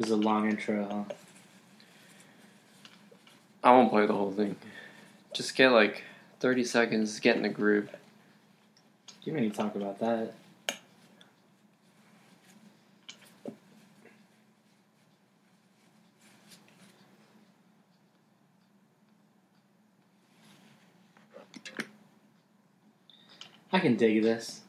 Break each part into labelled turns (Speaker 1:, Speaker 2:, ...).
Speaker 1: This is a long intro, huh?
Speaker 2: I won't play the whole thing. Just get like 30 seconds, get in the groove.
Speaker 1: You don't need to talk about that. I can dig this.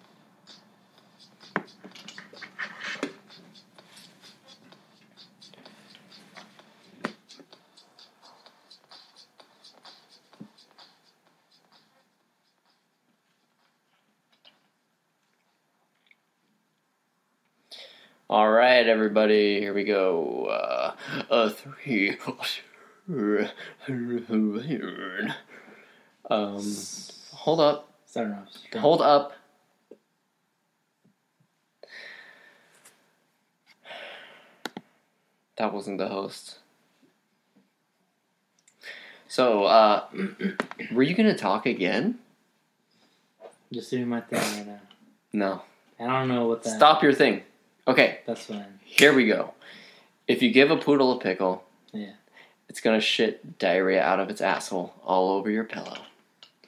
Speaker 2: All right, everybody, here we go. Uh, a three. Um, hold up.
Speaker 1: Off.
Speaker 2: Hold up. That wasn't the host. So, uh, were you gonna talk again?
Speaker 1: Just doing my thing right now.
Speaker 2: No.
Speaker 1: I don't know what that.
Speaker 2: Stop your thing. Okay,
Speaker 1: That's fine.
Speaker 2: here we go. If you give a poodle a pickle,
Speaker 1: Yeah.
Speaker 2: it's gonna shit diarrhea out of its asshole all over your pillow.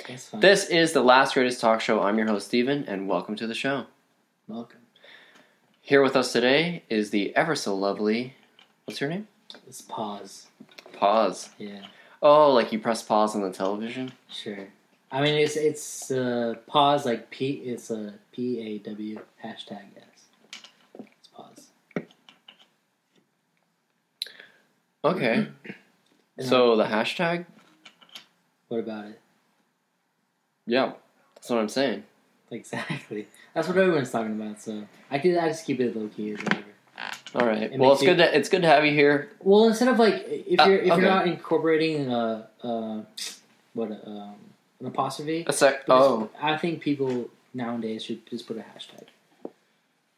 Speaker 1: That's fine.
Speaker 2: This is the Last Greatest Talk Show. I'm your host, Stephen, and welcome to the show.
Speaker 1: Welcome.
Speaker 2: Here with us today is the ever so lovely. What's your name?
Speaker 1: Let's pause.
Speaker 2: Pause.
Speaker 1: Yeah.
Speaker 2: Oh, like you press pause on the television?
Speaker 1: Sure. I mean, it's it's uh, pause like P. It's a P A W hashtag yes. It's pause.
Speaker 2: Okay.
Speaker 1: And
Speaker 2: So the hashtag?
Speaker 1: What about it?
Speaker 2: Yeah, that's what I'm saying.
Speaker 1: Exactly. That's what everyone's talking about. So I could I just keep it low key or whatever.
Speaker 2: All right.
Speaker 1: It
Speaker 2: Well, it's good. To, it's good to have you here.
Speaker 1: Well, instead of like if
Speaker 2: Uh,
Speaker 1: you're if
Speaker 2: okay.
Speaker 1: you're not incorporating uh uh what um an apostrophe.
Speaker 2: A sec. Oh,
Speaker 1: I think people nowadays should just put a hashtag.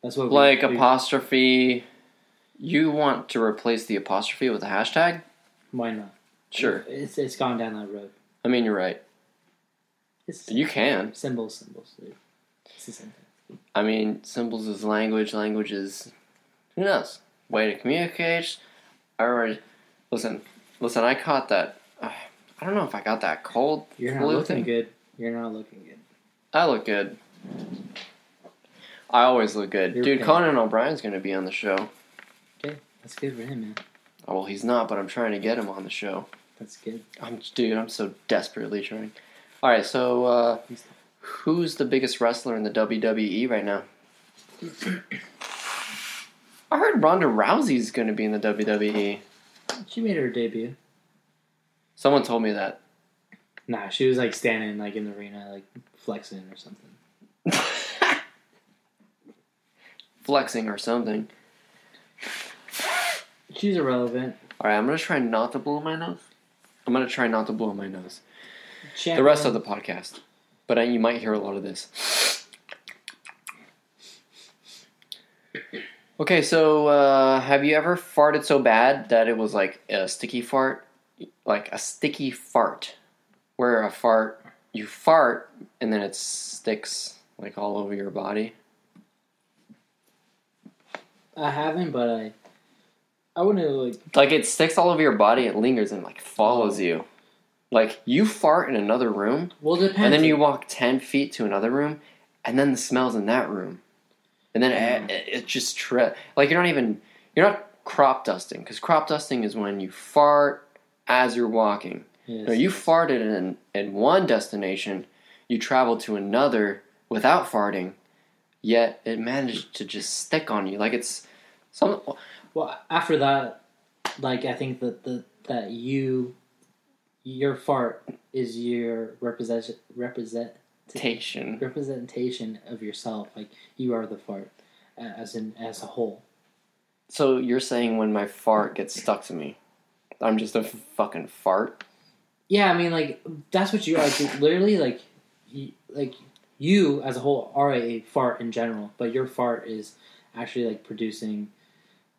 Speaker 1: That's what
Speaker 2: like
Speaker 1: we,
Speaker 2: apostrophe. You want to replace the apostrophe with a hashtag?
Speaker 1: Why not?
Speaker 2: Sure.
Speaker 1: It's it's gone down that road.
Speaker 2: I mean, you're right.
Speaker 1: It's
Speaker 2: You can.
Speaker 1: symbols, symbols. Dude. It's the same thing.
Speaker 2: I mean, symbols is language. Language is who knows way to communicate. I already listen. Listen, I caught that. Uh, I don't know if I got that cold.
Speaker 1: You're not looking
Speaker 2: thing.
Speaker 1: good. You're not looking good.
Speaker 2: I look good. I always look good,
Speaker 1: You're
Speaker 2: dude. Conan O'Brien's gonna be on the show.
Speaker 1: That's good for him, man.
Speaker 2: Oh, well, he's not, but I'm trying to get him on the show.
Speaker 1: That's good.
Speaker 2: I'm, dude, I'm so desperately trying. All right, so uh, who's the biggest wrestler in the WWE right now? I heard Ronda Rousey's going to be in the WWE.
Speaker 1: She made her debut.
Speaker 2: Someone told me that.
Speaker 1: Nah, she was like standing like in the arena, like flexing or something.
Speaker 2: Flexing or something.
Speaker 1: She's irrelevant.
Speaker 2: All right, I'm to try not to blow my nose. I'm to try not to blow my nose. The rest of the podcast. But uh, you might hear a lot of this. Okay, so uh, have you ever farted so bad that it was like a sticky fart? Like a sticky fart. Where a fart, you fart and then it sticks like all over your body.
Speaker 1: I haven't, but I I wouldn't like
Speaker 2: Like it sticks all over your body, it lingers and like follows you. Like you fart in another room
Speaker 1: well depends.
Speaker 2: and then you walk 10 feet to another room and then the smell's in that room and then it, mm. it, it just tri- like you're not even you're not crop dusting because crop dusting is when you fart as you're walking
Speaker 1: Yes.
Speaker 2: no, you farted in, in one destination you travel to another without farting yet it managed to just stick on you like it's some
Speaker 1: Well, after that, like I think that the that you your fart is your represent represent
Speaker 2: station
Speaker 1: representation of yourself. Like you are the fart, as in as a whole.
Speaker 2: so you're saying when my fart gets stuck to me i'm just a fucking fart
Speaker 1: Yeah, I mean, like that's what you are. Like, literally, like, you, like you as a whole are a fart in general, but your fart is actually like producing,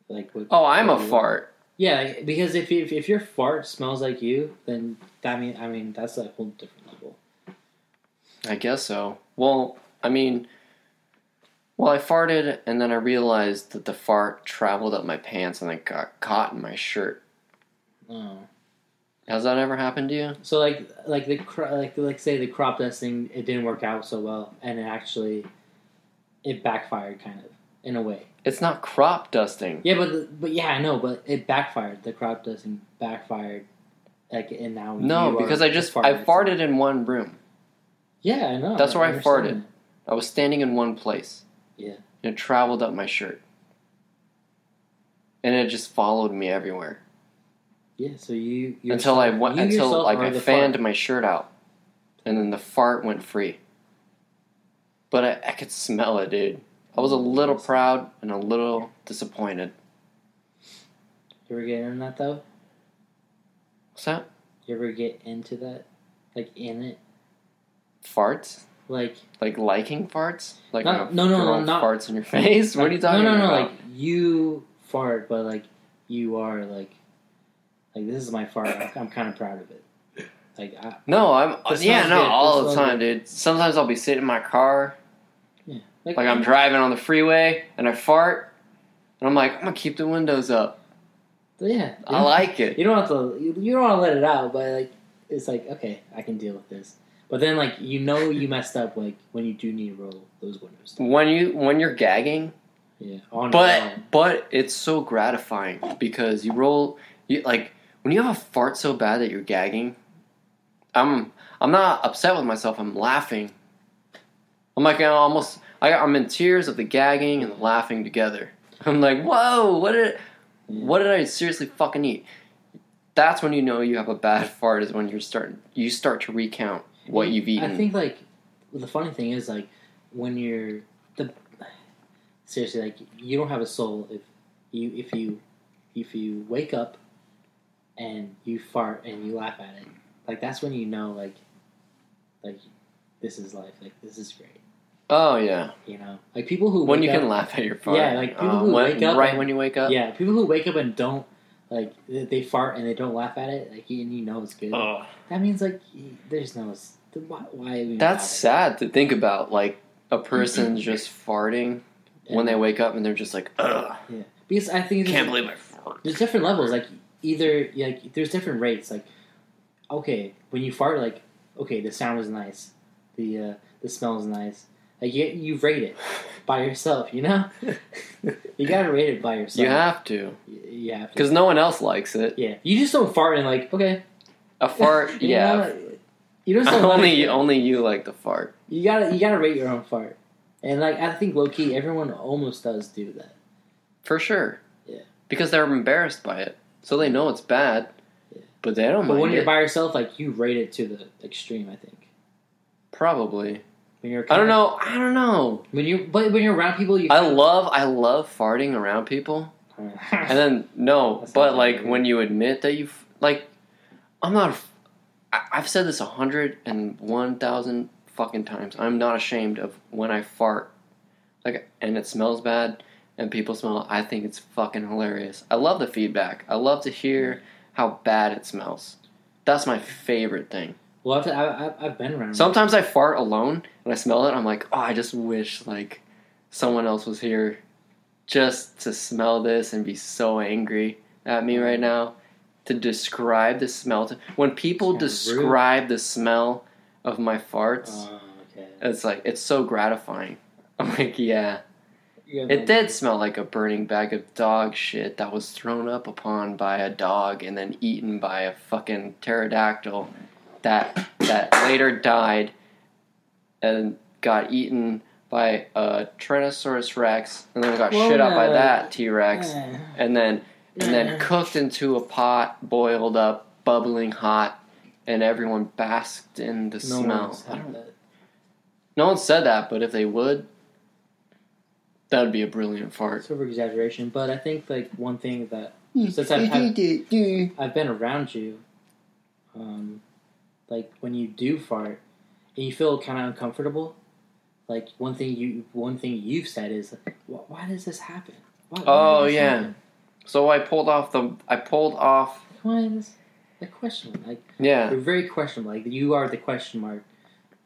Speaker 1: like what.
Speaker 2: oh i'm a
Speaker 1: what you-
Speaker 2: fart
Speaker 1: Yeah, like, because if if if your fart smells like you, then that mean I mean that's a whole different level.
Speaker 2: I guess so. Well, I mean, Well, I farted and then I realized that the fart traveled up my pants and then got caught in my shirt.
Speaker 1: Oh.
Speaker 2: Has that ever happened to you?
Speaker 1: So like like the like like say the crop dusting it didn't work out so well and it actually it backfired kind of in a way.
Speaker 2: It's not crop dusting.
Speaker 1: Yeah, but the, but yeah, I know, but it backfired. The crop dusting backfired. Like and now
Speaker 2: No, because I just I
Speaker 1: farted.
Speaker 2: in one room.
Speaker 1: Yeah, I know.
Speaker 2: That's where I
Speaker 1: understand
Speaker 2: farted. I was standing in one place.
Speaker 1: Yeah.
Speaker 2: And it traveled up my shirt. And it just followed me everywhere.
Speaker 1: Yeah, so you
Speaker 2: until I went until like I fanned
Speaker 1: fart.
Speaker 2: my shirt out, and then the fart went free. But I, I could smell it, dude. I was a little proud and a little disappointed.
Speaker 1: You ever get into that though?
Speaker 2: What's that?
Speaker 1: You ever get into that? Like in it?
Speaker 2: Farts?
Speaker 1: Like
Speaker 2: Like liking farts? Like
Speaker 1: No,
Speaker 2: when
Speaker 1: no, no, no, not-
Speaker 2: farts in your face? what are you talking
Speaker 1: no, no, no,
Speaker 2: about?
Speaker 1: Like you fart, but like you are like, like this is my fart. I'm, I'm kind of proud of it. Like I,
Speaker 2: no, I'm yeah, no,
Speaker 1: good.
Speaker 2: all the time, dude. Sometimes I'll be sitting in my car,
Speaker 1: like,
Speaker 2: like I'm driving on the freeway, and I fart, and I'm like, I'm gonna keep the windows up.
Speaker 1: yeah.
Speaker 2: I like it.
Speaker 1: You don't have to. You, you don't want to let it out, but like it's like okay, I can deal with this. But then like you know you messed up like when you do need to roll those windows. down.
Speaker 2: When you when you're gagging,
Speaker 1: Yeah, on
Speaker 2: But but it's so gratifying because you roll you like when you have a fart so bad that you're gagging. I'm I'm not upset with myself. I'm laughing. I'm like I almost I, I'm in tears of the gagging and the laughing together. I'm like, whoa! What did what did I seriously fucking eat? That's when you know you have a bad fart. Is when you're starting you start to recount what you've eaten.
Speaker 1: I think like the funny thing is like when you're the seriously like you don't have a soul if you if you if you wake up and you fart and you laugh at it like that's when you know like like this is life like this is great
Speaker 2: oh yeah,
Speaker 1: you know like people who
Speaker 2: when you
Speaker 1: up,
Speaker 2: can laugh at your fart.
Speaker 1: Yeah, like, people
Speaker 2: Uh,
Speaker 1: who
Speaker 2: when-
Speaker 1: wake up
Speaker 2: right
Speaker 1: and-
Speaker 2: when you wake up.
Speaker 1: yeah people who wake up and don't like they fart and they don't laugh at it like and you know it's good
Speaker 2: Ugh.
Speaker 1: that means like there's no why, why
Speaker 2: That's sad to think about. Like a person just farting when they wake up and they're just like, ugh,
Speaker 1: Yeah, because I think
Speaker 2: can't believe I farted.
Speaker 1: there's different levels. Like either like there's different rates. Like okay, when you fart, like okay, the sound was nice, the uh, the smell was nice. Like you you rate it by yourself. You know, you gotta rate it by yourself.
Speaker 2: You have to,
Speaker 1: Y- you have to.
Speaker 2: because no one else likes it.
Speaker 1: yeah, you just don't fart and like okay,
Speaker 2: A fart,
Speaker 1: You
Speaker 2: yeah.
Speaker 1: know, you just don't
Speaker 2: only
Speaker 1: it-
Speaker 2: only you like the fart.
Speaker 1: you gotta you gotta rate your own fart. And like I think low key, everyone almost does do that.
Speaker 2: For sure.
Speaker 1: Yeah.
Speaker 2: Because they're embarrassed by it. So they know it's bad.
Speaker 1: Yeah.
Speaker 2: But they don't
Speaker 1: But
Speaker 2: mind
Speaker 1: when you're
Speaker 2: it.
Speaker 1: by yourself, like you rate it to the extreme. I think
Speaker 2: Probably.
Speaker 1: When you're
Speaker 2: I don't know. I don't know.
Speaker 1: When you but when you're around people, you.
Speaker 2: I love I love farting around people. And then no,
Speaker 1: That sounds
Speaker 2: but like when you admit that you f- like, I'm not. I've said this a hundred and one thousand fucking times. I'm not ashamed of when I fart, like, and it smells bad, and people smell. it. I think it's fucking hilarious. I love the feedback. I love to hear how bad it smells. That's my favorite thing.
Speaker 1: Well, I've, I've, I've been around.
Speaker 2: Sometimes I fart alone and I smell it. I'm like, oh, I just wish like someone else was here just to smell this and be so angry at me right now. To describe the smell, to, when people
Speaker 1: Sounds rude.
Speaker 2: describe the smell of my farts,
Speaker 1: Oh, okay.
Speaker 2: it's like it's so gratifying. I'm like, yeah,
Speaker 1: Yeah,
Speaker 2: it did smell like a burning bag of dog shit that was thrown up upon by a dog and then eaten by a fucking pterodactyl that that later died and got eaten by a Tyrannosaurus Rex and then got
Speaker 1: Well,
Speaker 2: shit out by
Speaker 1: uh,
Speaker 2: that T Rex
Speaker 1: Eh,
Speaker 2: and then and then cooked into a pot, boiled up, bubbling hot, and everyone basked in the
Speaker 1: No
Speaker 2: smell.
Speaker 1: one's
Speaker 2: I
Speaker 1: had
Speaker 2: don't-
Speaker 1: that.
Speaker 2: no one said that, but if they would, that would be a brilliant fart.
Speaker 1: It's over exaggeration, but I think like one thing that since I've, I've, I've been around you, um, like when you do fart and you feel kind of uncomfortable, like one thing you one thing you've said is, "Why, why does this happen?" Why, why
Speaker 2: Oh,
Speaker 1: this
Speaker 2: yeah.
Speaker 1: happen?
Speaker 2: So I pulled off the. I pulled off.
Speaker 1: Why the question? Like
Speaker 2: Yeah.
Speaker 1: you're very questionable. Like you are the question mark.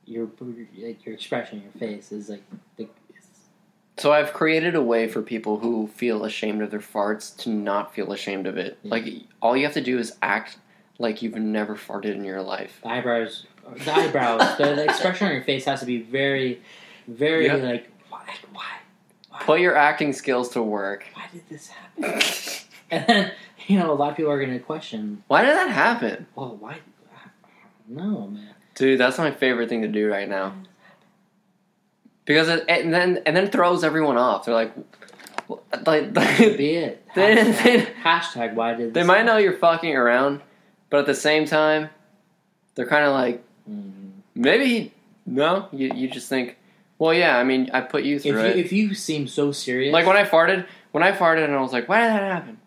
Speaker 1: Your like your expression, your face is like the.
Speaker 2: So I've created a way for people who feel ashamed of their farts to not feel ashamed of it.
Speaker 1: Yeah.
Speaker 2: Like all you have to do is act like you've never farted in your life.
Speaker 1: The eyebrows, the eyebrows, the, the expression on your face has to be very, very
Speaker 2: Yeah.
Speaker 1: like, why, why, why,
Speaker 2: Put your acting skills to work.
Speaker 1: why did this happen? And then, you know, a lot of people are going to question,
Speaker 2: Why did that happen?
Speaker 1: well, why? No, man.
Speaker 2: Dude, that's my favorite thing to do right now. Because it and then and then it throws everyone off. They're like, like
Speaker 1: Could be it.
Speaker 2: They-
Speaker 1: Hashtag,
Speaker 2: they-
Speaker 1: hashtag why did
Speaker 2: they might know you're fucking around, but at the same time, they're kind of like, maybe he, no. You you just think, well, yeah. I mean, I put you
Speaker 1: If
Speaker 2: through
Speaker 1: you,
Speaker 2: it.
Speaker 1: if you seem so serious,
Speaker 2: like when I farted, when I farted, and I was like, why did that happen?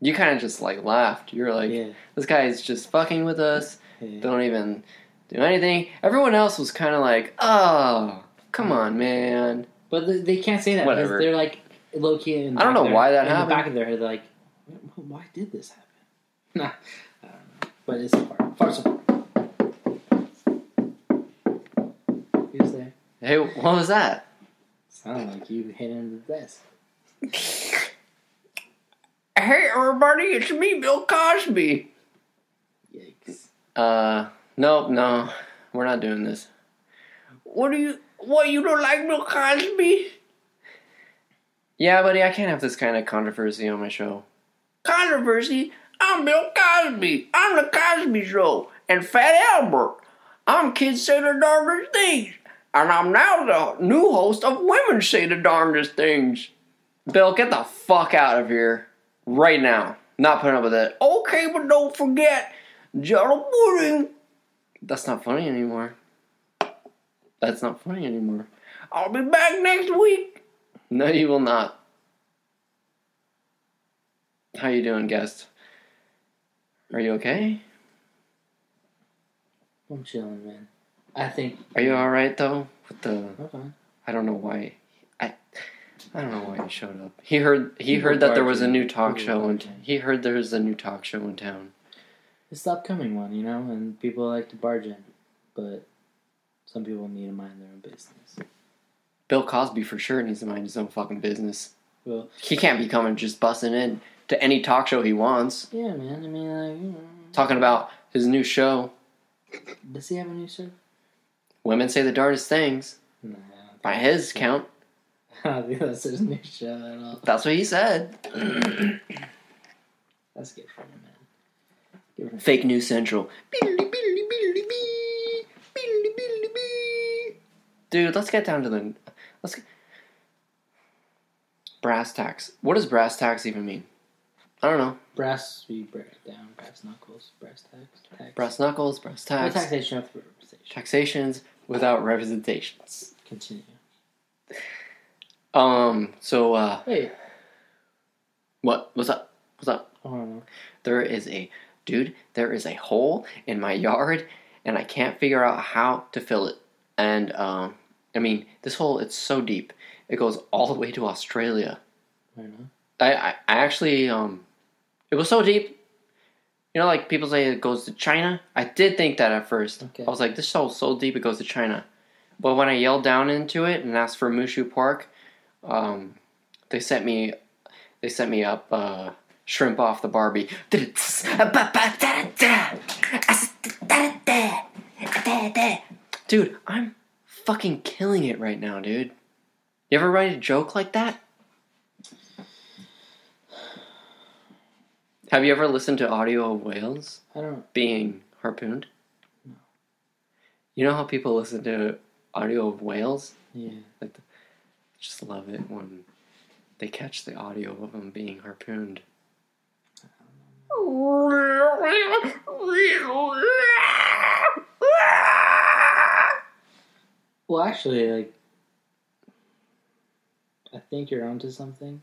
Speaker 2: You kind of just like laughed. You're like,
Speaker 1: yeah,
Speaker 2: this guy is just fucking with us.
Speaker 1: yeah.
Speaker 2: Don't even do anything. Everyone else was kind of like, oh, come on, man.
Speaker 1: But they, they can't say that because
Speaker 2: Whatever.
Speaker 1: they're like low key. In the
Speaker 2: I don't
Speaker 1: back of
Speaker 2: know
Speaker 1: their-
Speaker 2: why that
Speaker 1: in
Speaker 2: happened.
Speaker 1: the back of their head, they're like, why did this happen? Nah, I don't know. But it's a fart. Fart's a fart. Who's there?
Speaker 2: Hey, what was that?
Speaker 1: Sounded like you hitting the desk.
Speaker 2: Hey, everybody, it's me, Bill Cosby.
Speaker 1: Yikes.
Speaker 2: Uh, no, no, we're not doing this. What do you? What you don't like Bill Cosby? Yeah, buddy, I can't have this kind of controversy on my show. Controversy? I'm Bill Cosby. I'm the Cosby Show, and Fat Albert. I'm Kids Say the Darndest Things, and I'm now the new host of Women Say the Darndest Things. Bill, get the fuck out of here right now. Not putting up with that. Okay, but don't forget Jello pudding. That's not funny anymore. That's not funny anymore. I'll be back next week. No, you will not. How you doing, guest? Are you okay?
Speaker 1: I'm chilling, man. I think.
Speaker 2: Are you all right though? With the
Speaker 1: Okay.
Speaker 2: I don't know why. I I don't know why he showed up. He heard he
Speaker 1: People
Speaker 2: heard that there was a new talk show and he heard there was a new talk show in town.
Speaker 1: It's the upcoming one, you know, and people like to barge in, but some people need to mind their own business.
Speaker 2: Bill Cosby for sure needs to mind his own fucking business.
Speaker 1: Well,
Speaker 2: He can't be coming just busting in to any talk show he wants,
Speaker 1: yeah, man. I mean, like, you know,
Speaker 2: talking about his new show.
Speaker 1: does he have a new show?
Speaker 2: Women say the darndest things
Speaker 1: Nah,
Speaker 2: by his count.
Speaker 1: I don't think that's his new show at all.
Speaker 2: That's what he said.
Speaker 1: That's good for him, man. Good for him.
Speaker 2: Fake News Central. Dude, let's get down to the let's get brass tacks. What does brass tacks even mean? I don't know.
Speaker 1: Brass, we break it down. Brass knuckles, brass tax, tax.
Speaker 2: Brass knuckles, brass tacks,
Speaker 1: taxation of representation.
Speaker 2: taxations without representations.
Speaker 1: Continue.
Speaker 2: Um. So, uh,
Speaker 1: Wait,
Speaker 2: what? What's up? What's up?
Speaker 1: I don't know.
Speaker 2: There is a dude. There is a hole in my yard, and I can't figure out how to fill it. And um, I mean, this hole it's so deep. It goes all the way to Australia.
Speaker 1: I know.
Speaker 2: I, I, I actually um, it was so deep. You know, like people say it goes to China. I did think that at first.
Speaker 1: Okay.
Speaker 2: I was like, this hole's so deep it goes to China. But when I yelled down into it and asked for mushu pork, um, they sent me, they sent me up uh, shrimp off the Barbie. Dude, I'm fucking killing it right now, dude. You ever write a joke like that? Have you ever listened to audio of whales
Speaker 1: I don't.
Speaker 2: being harpooned? You know how people listen to audio of whales?
Speaker 1: Yeah.
Speaker 2: Just love it when they catch the audio of them being harpooned.
Speaker 1: Well, actually, like, I think you're onto something.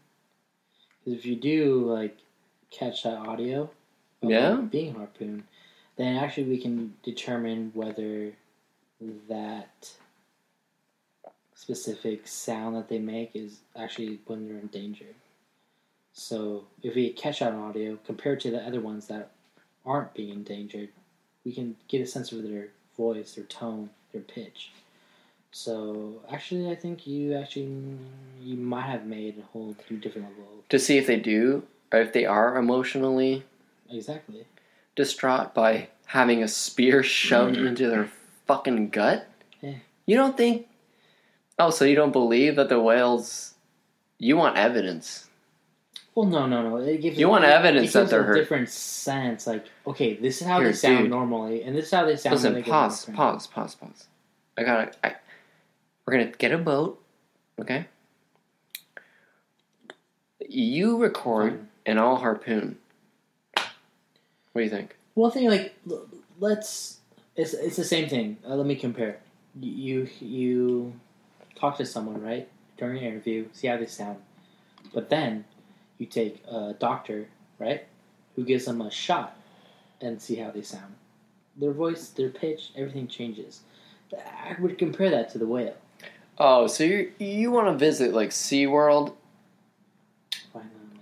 Speaker 1: Because if you do like catch that audio,
Speaker 2: Yeah?
Speaker 1: being harpooned, then actually we can determine whether that specific sound that they make is actually when they're in danger. So if we catch that audio compared to the other ones that aren't being endangered, we can get a sense of their voice, their tone, their pitch. So actually, I think you actually you might have made a whole new different level.
Speaker 2: To see if they do, if they are emotionally
Speaker 1: Exactly.
Speaker 2: distraught by having a spear shoved mm. into their fucking gut.
Speaker 1: Yeah.
Speaker 2: You don't think? Oh, so you don't believe that the whales? You want evidence?
Speaker 1: Well, no, no, no. It gives
Speaker 2: You want evidence
Speaker 1: it
Speaker 2: that they're
Speaker 1: a
Speaker 2: hurt.
Speaker 1: different sense. Like, okay, this is how
Speaker 2: Here,
Speaker 1: they sound
Speaker 2: dude.
Speaker 1: normally, and this is how they sound. when
Speaker 2: Listen,
Speaker 1: they
Speaker 2: pause, pause, pause, pause. I gotta. I, we're gonna get a boat, okay? You record. And I'll harpoon. What do you think?
Speaker 1: Well, I think like let's. It's it's the same thing. Uh, let me compare. You you talk to someone right during an interview, see how they sound, but then you take a doctor right who gives them a shot and see how they sound. Their voice, their pitch, everything changes. I would compare that to the whale.
Speaker 2: Oh, so you you want to visit like SeaWorld?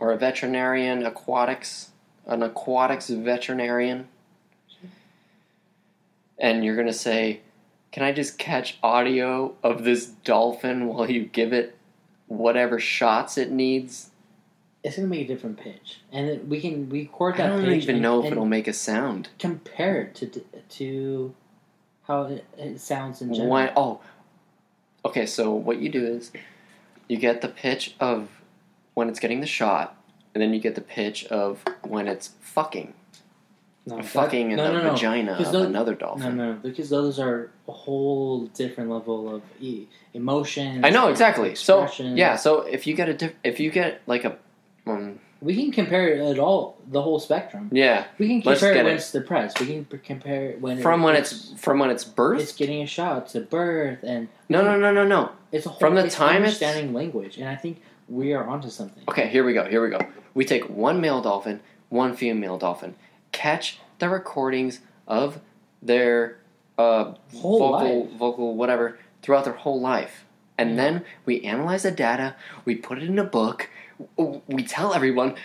Speaker 2: Or a veterinarian, aquatics, an aquatics veterinarian, and you're gonna say, "Can I just catch audio of this dolphin while you give it whatever shots it needs?"
Speaker 1: It's gonna make a different pitch, and we can record that I
Speaker 2: don't
Speaker 1: pitch
Speaker 2: even
Speaker 1: and-
Speaker 2: know if it'll make a sound.
Speaker 1: compare it to to how it, it sounds in general.
Speaker 2: Why? Oh, okay. So what you do is you get the pitch of when it's getting the shot, and then you get the pitch of when it's fucking,
Speaker 1: No, that-
Speaker 2: fucking in
Speaker 1: no,
Speaker 2: the
Speaker 1: no, no.
Speaker 2: vagina of
Speaker 1: those-
Speaker 2: another dolphin.
Speaker 1: no, no, because those are a whole different level of e- emotion.
Speaker 2: I know exactly. So yeah. So if you get a diff- if you get like a um
Speaker 1: we can compare it at all, the whole spectrum.
Speaker 2: yeah
Speaker 1: We can compare it when
Speaker 2: it.
Speaker 1: it's depressed. We can compare it when
Speaker 2: from
Speaker 1: it,
Speaker 2: when it's from when it's birth.
Speaker 1: it's getting a shot to birth, and
Speaker 2: no no no no no.
Speaker 1: it's a whole
Speaker 2: From the
Speaker 1: it's
Speaker 2: time it's-
Speaker 1: understanding language, and I think we are onto something.
Speaker 2: Okay, here we go. Here we go. We take one male dolphin, one female dolphin, catch the recordings of their uh,
Speaker 1: Whole
Speaker 2: vocal,
Speaker 1: life.
Speaker 2: vocal, whatever, throughout their whole life, and
Speaker 1: Yeah.
Speaker 2: then we analyze the data. We put it in a book. We tell everyone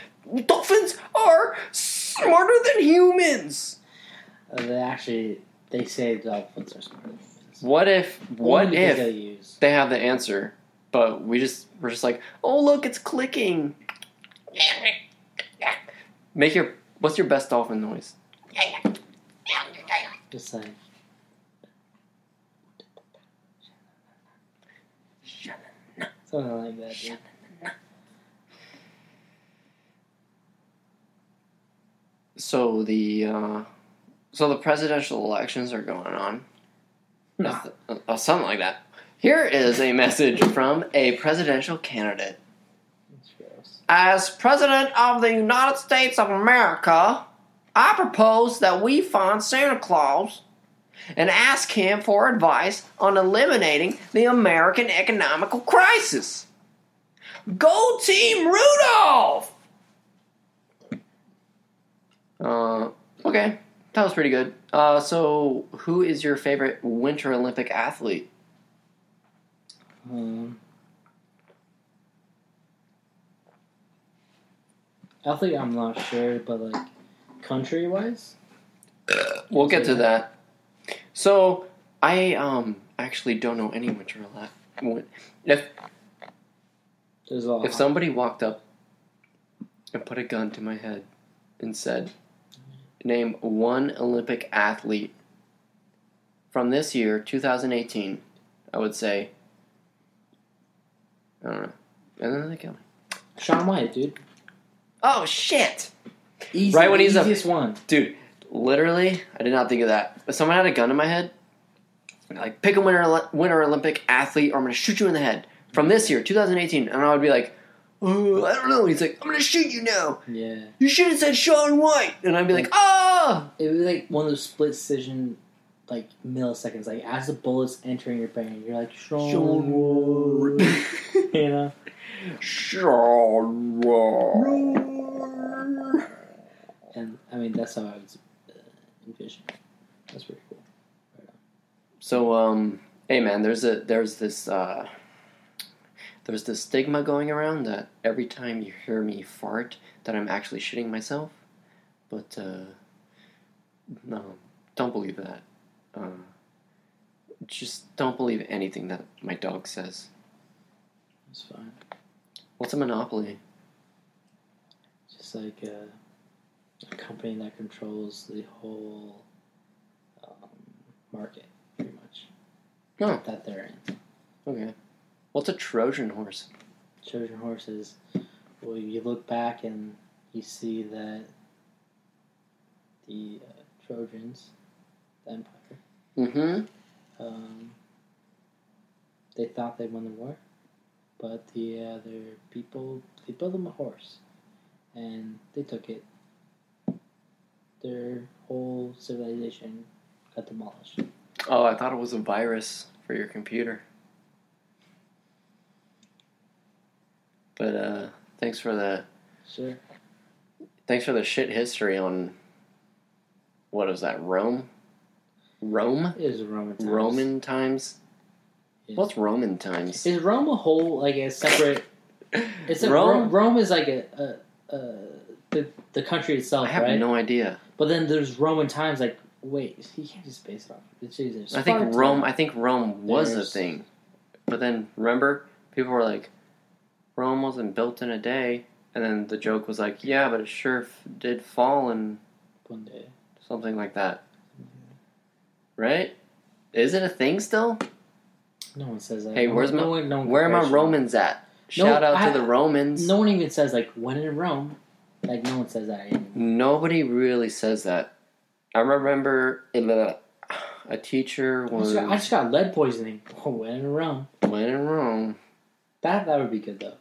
Speaker 2: dolphins are smarter than humans.
Speaker 1: Uh, they actually they say dolphins are smarter.
Speaker 2: What if? What if
Speaker 1: they use
Speaker 2: they have the answer, but we just we're just like, oh look, it's clicking. Make your what's your best dolphin noise?
Speaker 1: just like something like that. Dude.
Speaker 2: So the uh, so the presidential elections are going on.
Speaker 1: No.
Speaker 2: Uh, something like that. Here is a message from a presidential candidate. As President of the United States of America, I propose that we find Santa Claus and ask him for advice on eliminating the American economical crisis. Go Team Rudolph! Uh, okay, that was pretty good. Uh, so, who is your favorite Winter Olympic athlete?
Speaker 1: Um, athlete, I'm not sure, but like country wise,
Speaker 2: We'll get to that. So I um actually don't know any winter Olympic. If if somebody walked up and put a gun to my head and said, "Name one Olympic athlete from this year, 2018," I would say, I don't know, and then they kill me.
Speaker 1: Shaun White, dude,
Speaker 2: Oh shit,
Speaker 1: Easy,
Speaker 2: Right when he's a-
Speaker 1: easiest one.
Speaker 2: dude! Literally, I did not think of that. If someone had a gun to my head, like pick a winter winter Olympic athlete, or I'm gonna shoot you in the head from this year, 2018, and I would be like, oh, I don't know. He's like, I'm gonna shoot you now.
Speaker 1: Yeah,
Speaker 2: You should have said Shaun White, and I'd be like, ah.
Speaker 1: it was like one of those split decision, like milliseconds. Like as the bullets entering your brain, you're like Shaun,
Speaker 2: Shaun
Speaker 1: White,"
Speaker 2: White.
Speaker 1: you know.
Speaker 2: White.
Speaker 1: And I mean that's how I was uh, envisioning. That's pretty cool.
Speaker 2: So, um, hey man, there's a there's this uh, there's this stigma going around that every time you hear me fart, that I'm actually shitting myself. But uh, no, don't believe that. Uh, just don't believe anything that my dog says.
Speaker 1: It's fine.
Speaker 2: What's a monopoly?
Speaker 1: Just like a, a company that controls the whole um, market, pretty much.
Speaker 2: Oh.
Speaker 1: That they're in.
Speaker 2: Okay. What's a Trojan horse?
Speaker 1: Trojan horses. Well, you look back and you see that the uh, Trojans, the Empire,
Speaker 2: Mm-hmm.
Speaker 1: um, they thought they won the war, but the other people they built them a horse, and they took it. Their whole civilization got demolished.
Speaker 2: Oh, I thought it was a virus for your computer. But uh, thanks for the
Speaker 1: Sure.
Speaker 2: thanks for the shit history on what is that Rome? Rome?
Speaker 1: It was Roman times.
Speaker 2: Roman times? What's Roman times?
Speaker 1: Is Rome a whole like a separate? It's a,
Speaker 2: Rome?
Speaker 1: Rome. Rome is like a, a, a the the country itself,
Speaker 2: I have
Speaker 1: right?
Speaker 2: no idea.
Speaker 1: But then there's Roman times. Like, wait, you can't just base it off. It's either
Speaker 2: I think Rome. I think Rome was a thing, but then remember, people were like, Rome wasn't built in a day, and then the joke was like, yeah, but it sure f- did fall in
Speaker 1: one day.
Speaker 2: something like that, mm-hmm. right? Is it a thing still?
Speaker 1: No one says that.
Speaker 2: Hey,
Speaker 1: no,
Speaker 2: where's
Speaker 1: no
Speaker 2: my-
Speaker 1: one, no one
Speaker 2: Where are my Romans at?
Speaker 1: No,
Speaker 2: Shout out
Speaker 1: I-
Speaker 2: to the Romans.
Speaker 1: No one even says like when in Rome. Like no one says that anymore.
Speaker 2: Nobody really says that. I remember in a, a teacher
Speaker 1: I
Speaker 2: was
Speaker 1: just, got, I just got lead poisoning. Oh, when in Rome.
Speaker 2: when in Rome
Speaker 1: That that would be good though.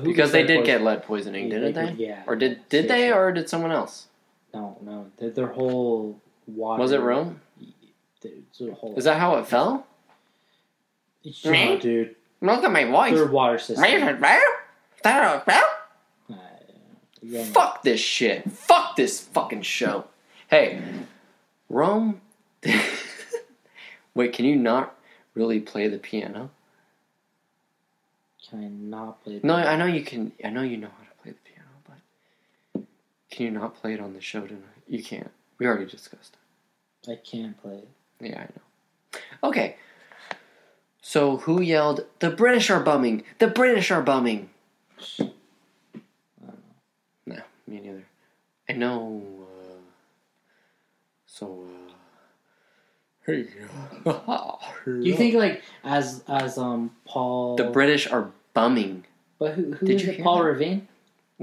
Speaker 2: Because they did
Speaker 1: poisoning?
Speaker 2: get lead poisoning, didn't they?
Speaker 1: Yeah.
Speaker 2: Or did did they, or did someone else?
Speaker 1: No, no. Their, their whole water.
Speaker 2: Was it Rome?
Speaker 1: It's a whole.
Speaker 2: Is that how it fell? Me?
Speaker 1: up, dude?
Speaker 2: Look at my voice.
Speaker 1: water system. You don't know.
Speaker 2: Fuck this shit. Fuck this fucking show. Hey, Rome. Wait, can you not really play the piano?
Speaker 1: Can I not play?
Speaker 2: No, I know you can. I know you know how to play the piano, but can you not play it on the show tonight? You can't. We already discussed. It.
Speaker 1: I can't play. it.
Speaker 2: Yeah, I know. Okay. So who yelled? The British are bumming. The British are bumming.
Speaker 1: I.
Speaker 2: No, me neither. I know. Uh, so. Uh, hey.
Speaker 1: You think like as as um Paul?
Speaker 2: the British are bumming?
Speaker 1: But who who
Speaker 2: Did you
Speaker 1: it? Paul
Speaker 2: that?
Speaker 1: Ravine.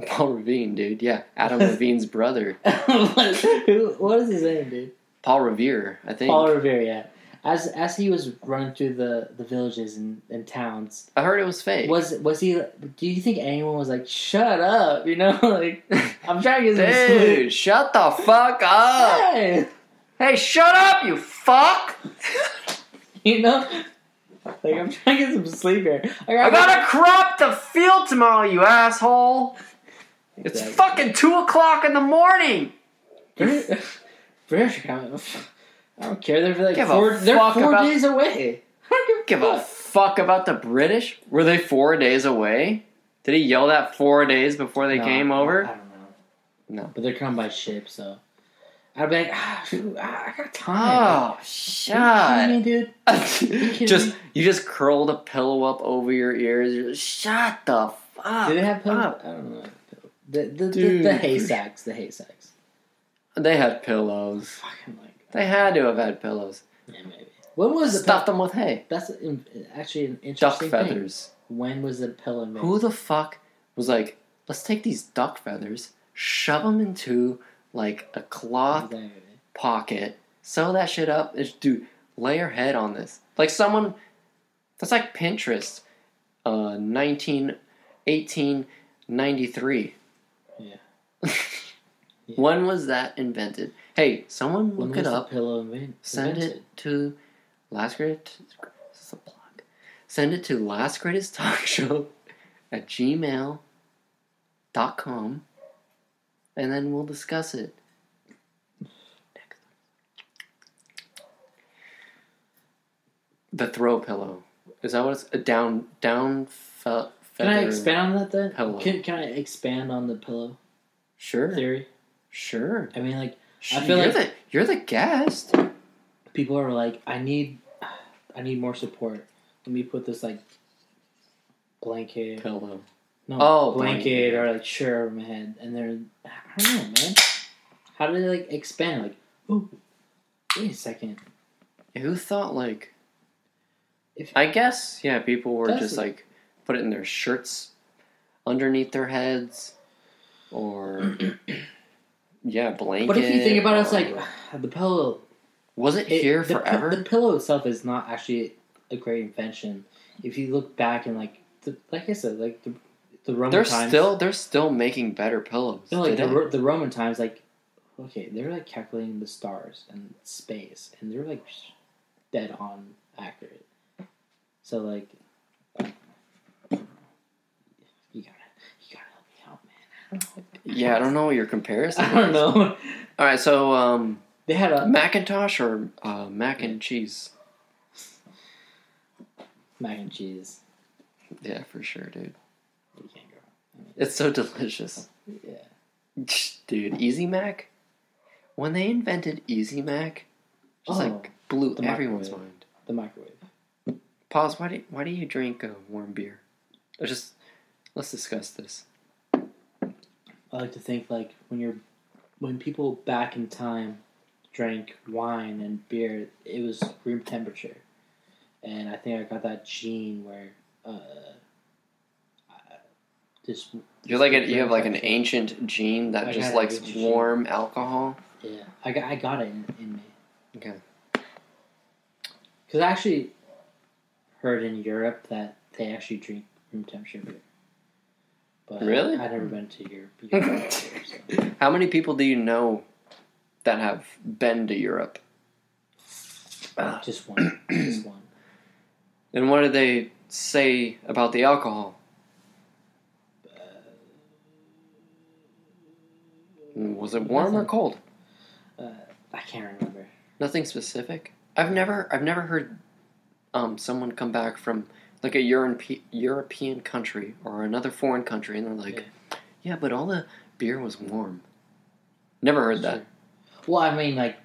Speaker 2: Paul Revere, dude. Yeah, Adam Levine's brother.
Speaker 1: what, who, what is his name, dude?
Speaker 2: Paul Revere, I think.
Speaker 1: Paul Revere. Yeah. As as he was running through the, the villages and, and towns,
Speaker 2: I heard it was fake.
Speaker 1: was was he? Do you think anyone was like, "Shut up"? You know, like I'm trying to get some
Speaker 2: Dude,
Speaker 1: sleep.
Speaker 2: shut the fuck up!
Speaker 1: Hey,
Speaker 2: Hey, shut up, you fuck!
Speaker 1: you know, like I'm trying to get some sleep here.
Speaker 2: I gotta crop the field tomorrow, you asshole! It's fucking 2 o'clock in the morning!
Speaker 1: British, British. I don't care. They're like
Speaker 2: Give
Speaker 1: four. They're four
Speaker 2: about-
Speaker 1: days away. I don't
Speaker 2: Give a fuck about the British? Were they four days away? Did he yell that four days before they
Speaker 1: No,
Speaker 2: came
Speaker 1: I
Speaker 2: over?
Speaker 1: don't know.
Speaker 2: No.
Speaker 1: But they're coming by ship, so I'd be like, ah, ah, I got time.
Speaker 2: Oh,
Speaker 1: Are you
Speaker 2: shut!
Speaker 1: kidding me, dude?
Speaker 2: just you just curled a pillow up over your ears. You're just, Shut the fuck.
Speaker 1: Do they have pillows?
Speaker 2: up.
Speaker 1: I don't know. The the, the,
Speaker 2: Dude.
Speaker 1: the hay sacks, the hay sacks.
Speaker 2: They had pillows.
Speaker 1: Fucking
Speaker 2: They had to have had pillows.
Speaker 1: yeah, maybe. When was the
Speaker 2: Stuff them with hay.
Speaker 1: That's in, actually an interesting thing.
Speaker 2: Duck feathers.
Speaker 1: When was the pillow made?
Speaker 2: Who the fuck was like, let's take these duck feathers, shove them into like a cloth
Speaker 1: Exactly.
Speaker 2: pocket, sew that shit up, and just do lay your head on this. Like someone, that's like Pinterest, uh, 19, 1893.
Speaker 1: Yeah. Yeah.
Speaker 2: When was that invented? Hey, someone look it up.
Speaker 1: pillow invent-
Speaker 2: Send
Speaker 1: invented?
Speaker 2: it to Last Greatest. This is a plug. Send it to Last Greatest Talk Show at gmail.com and then we'll discuss it. The throw pillow. Is that what it's a down down fe-
Speaker 1: Can I expand on that then?
Speaker 2: pillow.
Speaker 1: Can, can I expand on the pillow
Speaker 2: Sure.
Speaker 1: theory?
Speaker 2: Sure.
Speaker 1: I mean, like,
Speaker 2: Sure.
Speaker 1: feel
Speaker 2: you're
Speaker 1: like-
Speaker 2: the you're the guest.
Speaker 1: people are like, I need, I need more support. Let me put this like blanket,
Speaker 2: Pillow.
Speaker 1: no
Speaker 2: Oh,
Speaker 1: blanket,
Speaker 2: blanket.
Speaker 1: or like shirt over my head, and they're I don't know, man. How do they like expand? Like, oh, wait a second.
Speaker 2: Who thought like?
Speaker 1: If-
Speaker 2: I guess yeah, people were just like put it in their shirts underneath their heads, or yeah, blanket.
Speaker 1: But if you think about it, it's like the pillow.
Speaker 2: was it,
Speaker 1: it-
Speaker 2: here
Speaker 1: the,
Speaker 2: forever?
Speaker 1: The pillow itself is not actually a great invention. If you look back and like, the, like I said, like the the Roman
Speaker 2: they're
Speaker 1: times.
Speaker 2: still they're still making better pillows.
Speaker 1: No, like the, the Roman times, like okay, they're like calculating the stars and space, and they're like dead on accurate. So like, you gotta you gotta help me out, man.
Speaker 2: Yeah, I don't know what your comparison.
Speaker 1: I don't know.
Speaker 2: All right, so um,
Speaker 1: They had a
Speaker 2: Macintosh or uh, mac and cheese?
Speaker 1: mac and cheese.
Speaker 2: Yeah, for sure, dude.
Speaker 1: You can't go. wrong.
Speaker 2: It's so delicious.
Speaker 1: Yeah.
Speaker 2: Dude, Easy Mac. When they invented Easy Mac, just
Speaker 1: Oh,
Speaker 2: like blew
Speaker 1: the
Speaker 2: everyone's
Speaker 1: microwave.
Speaker 2: mind.
Speaker 1: The microwave.
Speaker 2: Pause. Why do why do you drink uh, warm beer? Or just let's discuss this.
Speaker 1: I like to think like when you're when people back in time drank wine and beer, it was room temperature, and I think I got that gene where uh, I- just
Speaker 2: You're like a, you have like an ancient gene that
Speaker 1: I
Speaker 2: just likes
Speaker 1: ancient gene.
Speaker 2: warm alcohol.
Speaker 1: yeah. I got I got it in, in me
Speaker 2: Okay.
Speaker 1: because I actually heard in Europe that they actually drink room temperature beer. But
Speaker 2: Really?
Speaker 1: I've never been to Europe. Europe so.
Speaker 2: How many people do you know that have been to Europe? Ah.
Speaker 1: Just one. Just one.
Speaker 2: And what did they say about the alcohol? Was it warm or
Speaker 1: Nothing.
Speaker 2: cold?
Speaker 1: Uh, I can't remember.
Speaker 2: Nothing specific. I've never I've never heard um, someone come back from like a Europe, European country or another foreign country and they're like, yeah, but all the beer was warm. Never heard that
Speaker 1: Well, I mean, like,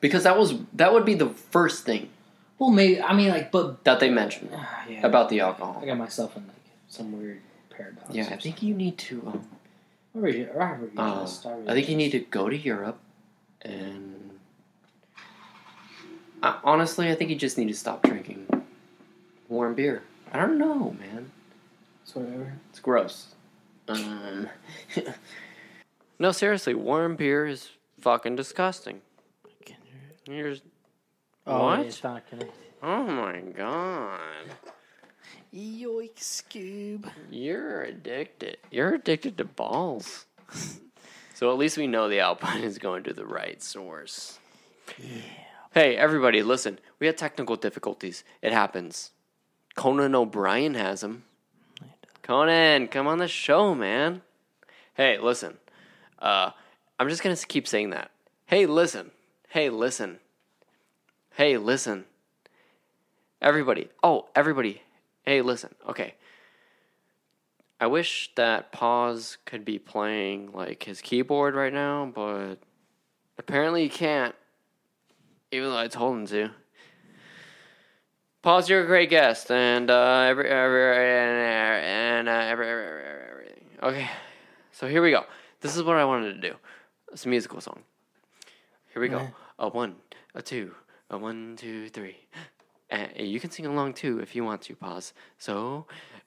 Speaker 2: because that was that would be the first thing
Speaker 1: well, maybe I mean, like, but
Speaker 2: that they mentioned
Speaker 1: ah, yeah,
Speaker 2: about the alcohol.
Speaker 1: I got myself in like some weird paradox.
Speaker 2: Yeah, I think you need to. Um,
Speaker 1: Where you, you
Speaker 2: uh,
Speaker 1: just
Speaker 2: I think you need to go to Europe and. Uh, honestly, I think you just need to stop drinking warm beer. I don't know, man.
Speaker 1: It's whatever.
Speaker 2: It's gross. Um, no, seriously, warm beer is fucking disgusting. You're,
Speaker 1: Oh,
Speaker 2: What?
Speaker 1: it's not connected.
Speaker 2: oh my god,
Speaker 1: Yoik, Scoob.
Speaker 2: you're addicted. You're addicted to balls. so at least we know the Alpine is going to the right source. Hey, everybody, listen. We had technical difficulties. It happens. Conan O'Brien has him. Conan, come on the show, man. Hey, listen. Uh, I'm just gonna keep saying that. Hey, listen. Hey, listen. Hey, listen. Everybody. Oh, everybody. Hey, listen. Okay. I wish that Pause could be playing like his keyboard right now, but apparently he can't. Even though I told him to. Pause, you're a great guest, and uh, every, every and uh, every, every, every, every, everything. Okay, so here we go. This is what I wanted to do. It's a musical song. Here we go.
Speaker 1: Okay.
Speaker 2: A one, a two, a one, two, three. And you can sing along too if you want to. Pause. So,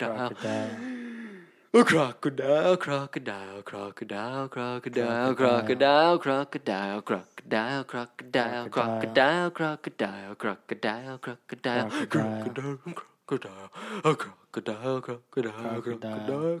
Speaker 2: crocodile, crocodile, crocodile. A crocodile, crocodile, crocodile, crocodile, crocodile, crocodile, crocodile, crocodile, crocodile, crocodile, crocodile, crocodile, crocodile, crocodile, a crocodile, crocodile, crocodile, crocodile,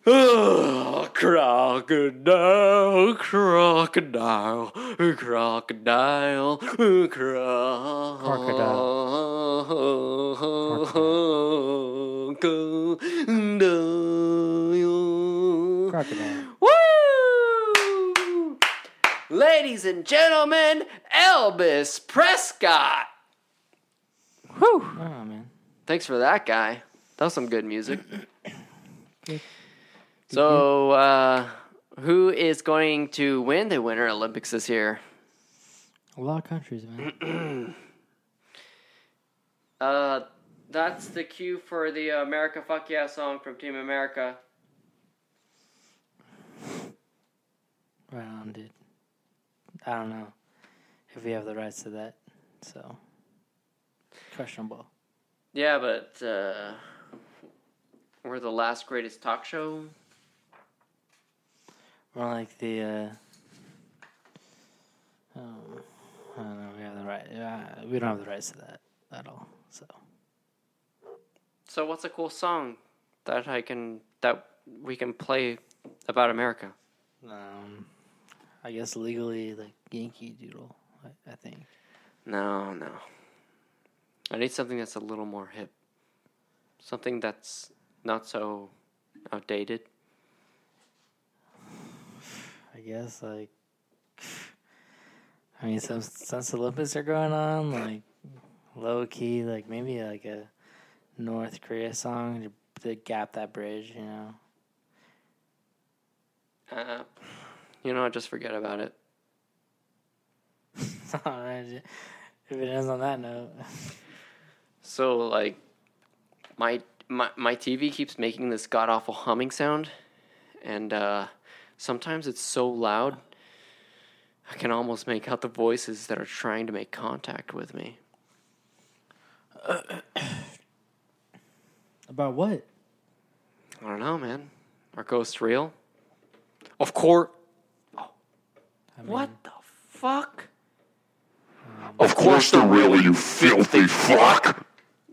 Speaker 2: Oh, crocodile, crocodile, crocodile, crocodile.
Speaker 1: Crocodile.
Speaker 2: Woo! Ladies and gentlemen, Elvis Prescott. Whew.
Speaker 1: Oh man.
Speaker 2: Thanks for that, guy. That was some good music. So, uh, who is going to win the Winter Olympics this year?
Speaker 1: A lot of countries, man.
Speaker 2: Uh, that's the cue for the America Fuck Yeah song from Team America.
Speaker 1: right on, dude. I don't know if we have the rights to that, so questionable.
Speaker 2: Yeah, but uh, we're the last greatest talk show.
Speaker 1: More like the. Uh, oh, I don't know. We have the right. Uh, we don't have the rights to that at all. So
Speaker 2: So, what's a cool song that I can that we can play about America?
Speaker 1: um, I guess legally, like Yankee Doodle. I, I think.
Speaker 2: No, no. I need something that's a little more hip. Something that's not so outdated.
Speaker 1: I guess like. I mean, some since Olympics are going on, like low key, like maybe like a North Korea song to, to gap that bridge, you know.
Speaker 2: Uh, you know, just forget about it.
Speaker 1: If it ends on that note,
Speaker 2: So like, my my my TV keeps making this god awful humming sound, and uh, sometimes it's so loud, I can almost make out the voices that are trying to make contact with me.
Speaker 1: about what?
Speaker 2: I don't know, man. Are ghosts real? Of course.
Speaker 1: I mean,
Speaker 2: What the fuck?
Speaker 3: Of course they're real, you filthy fuck!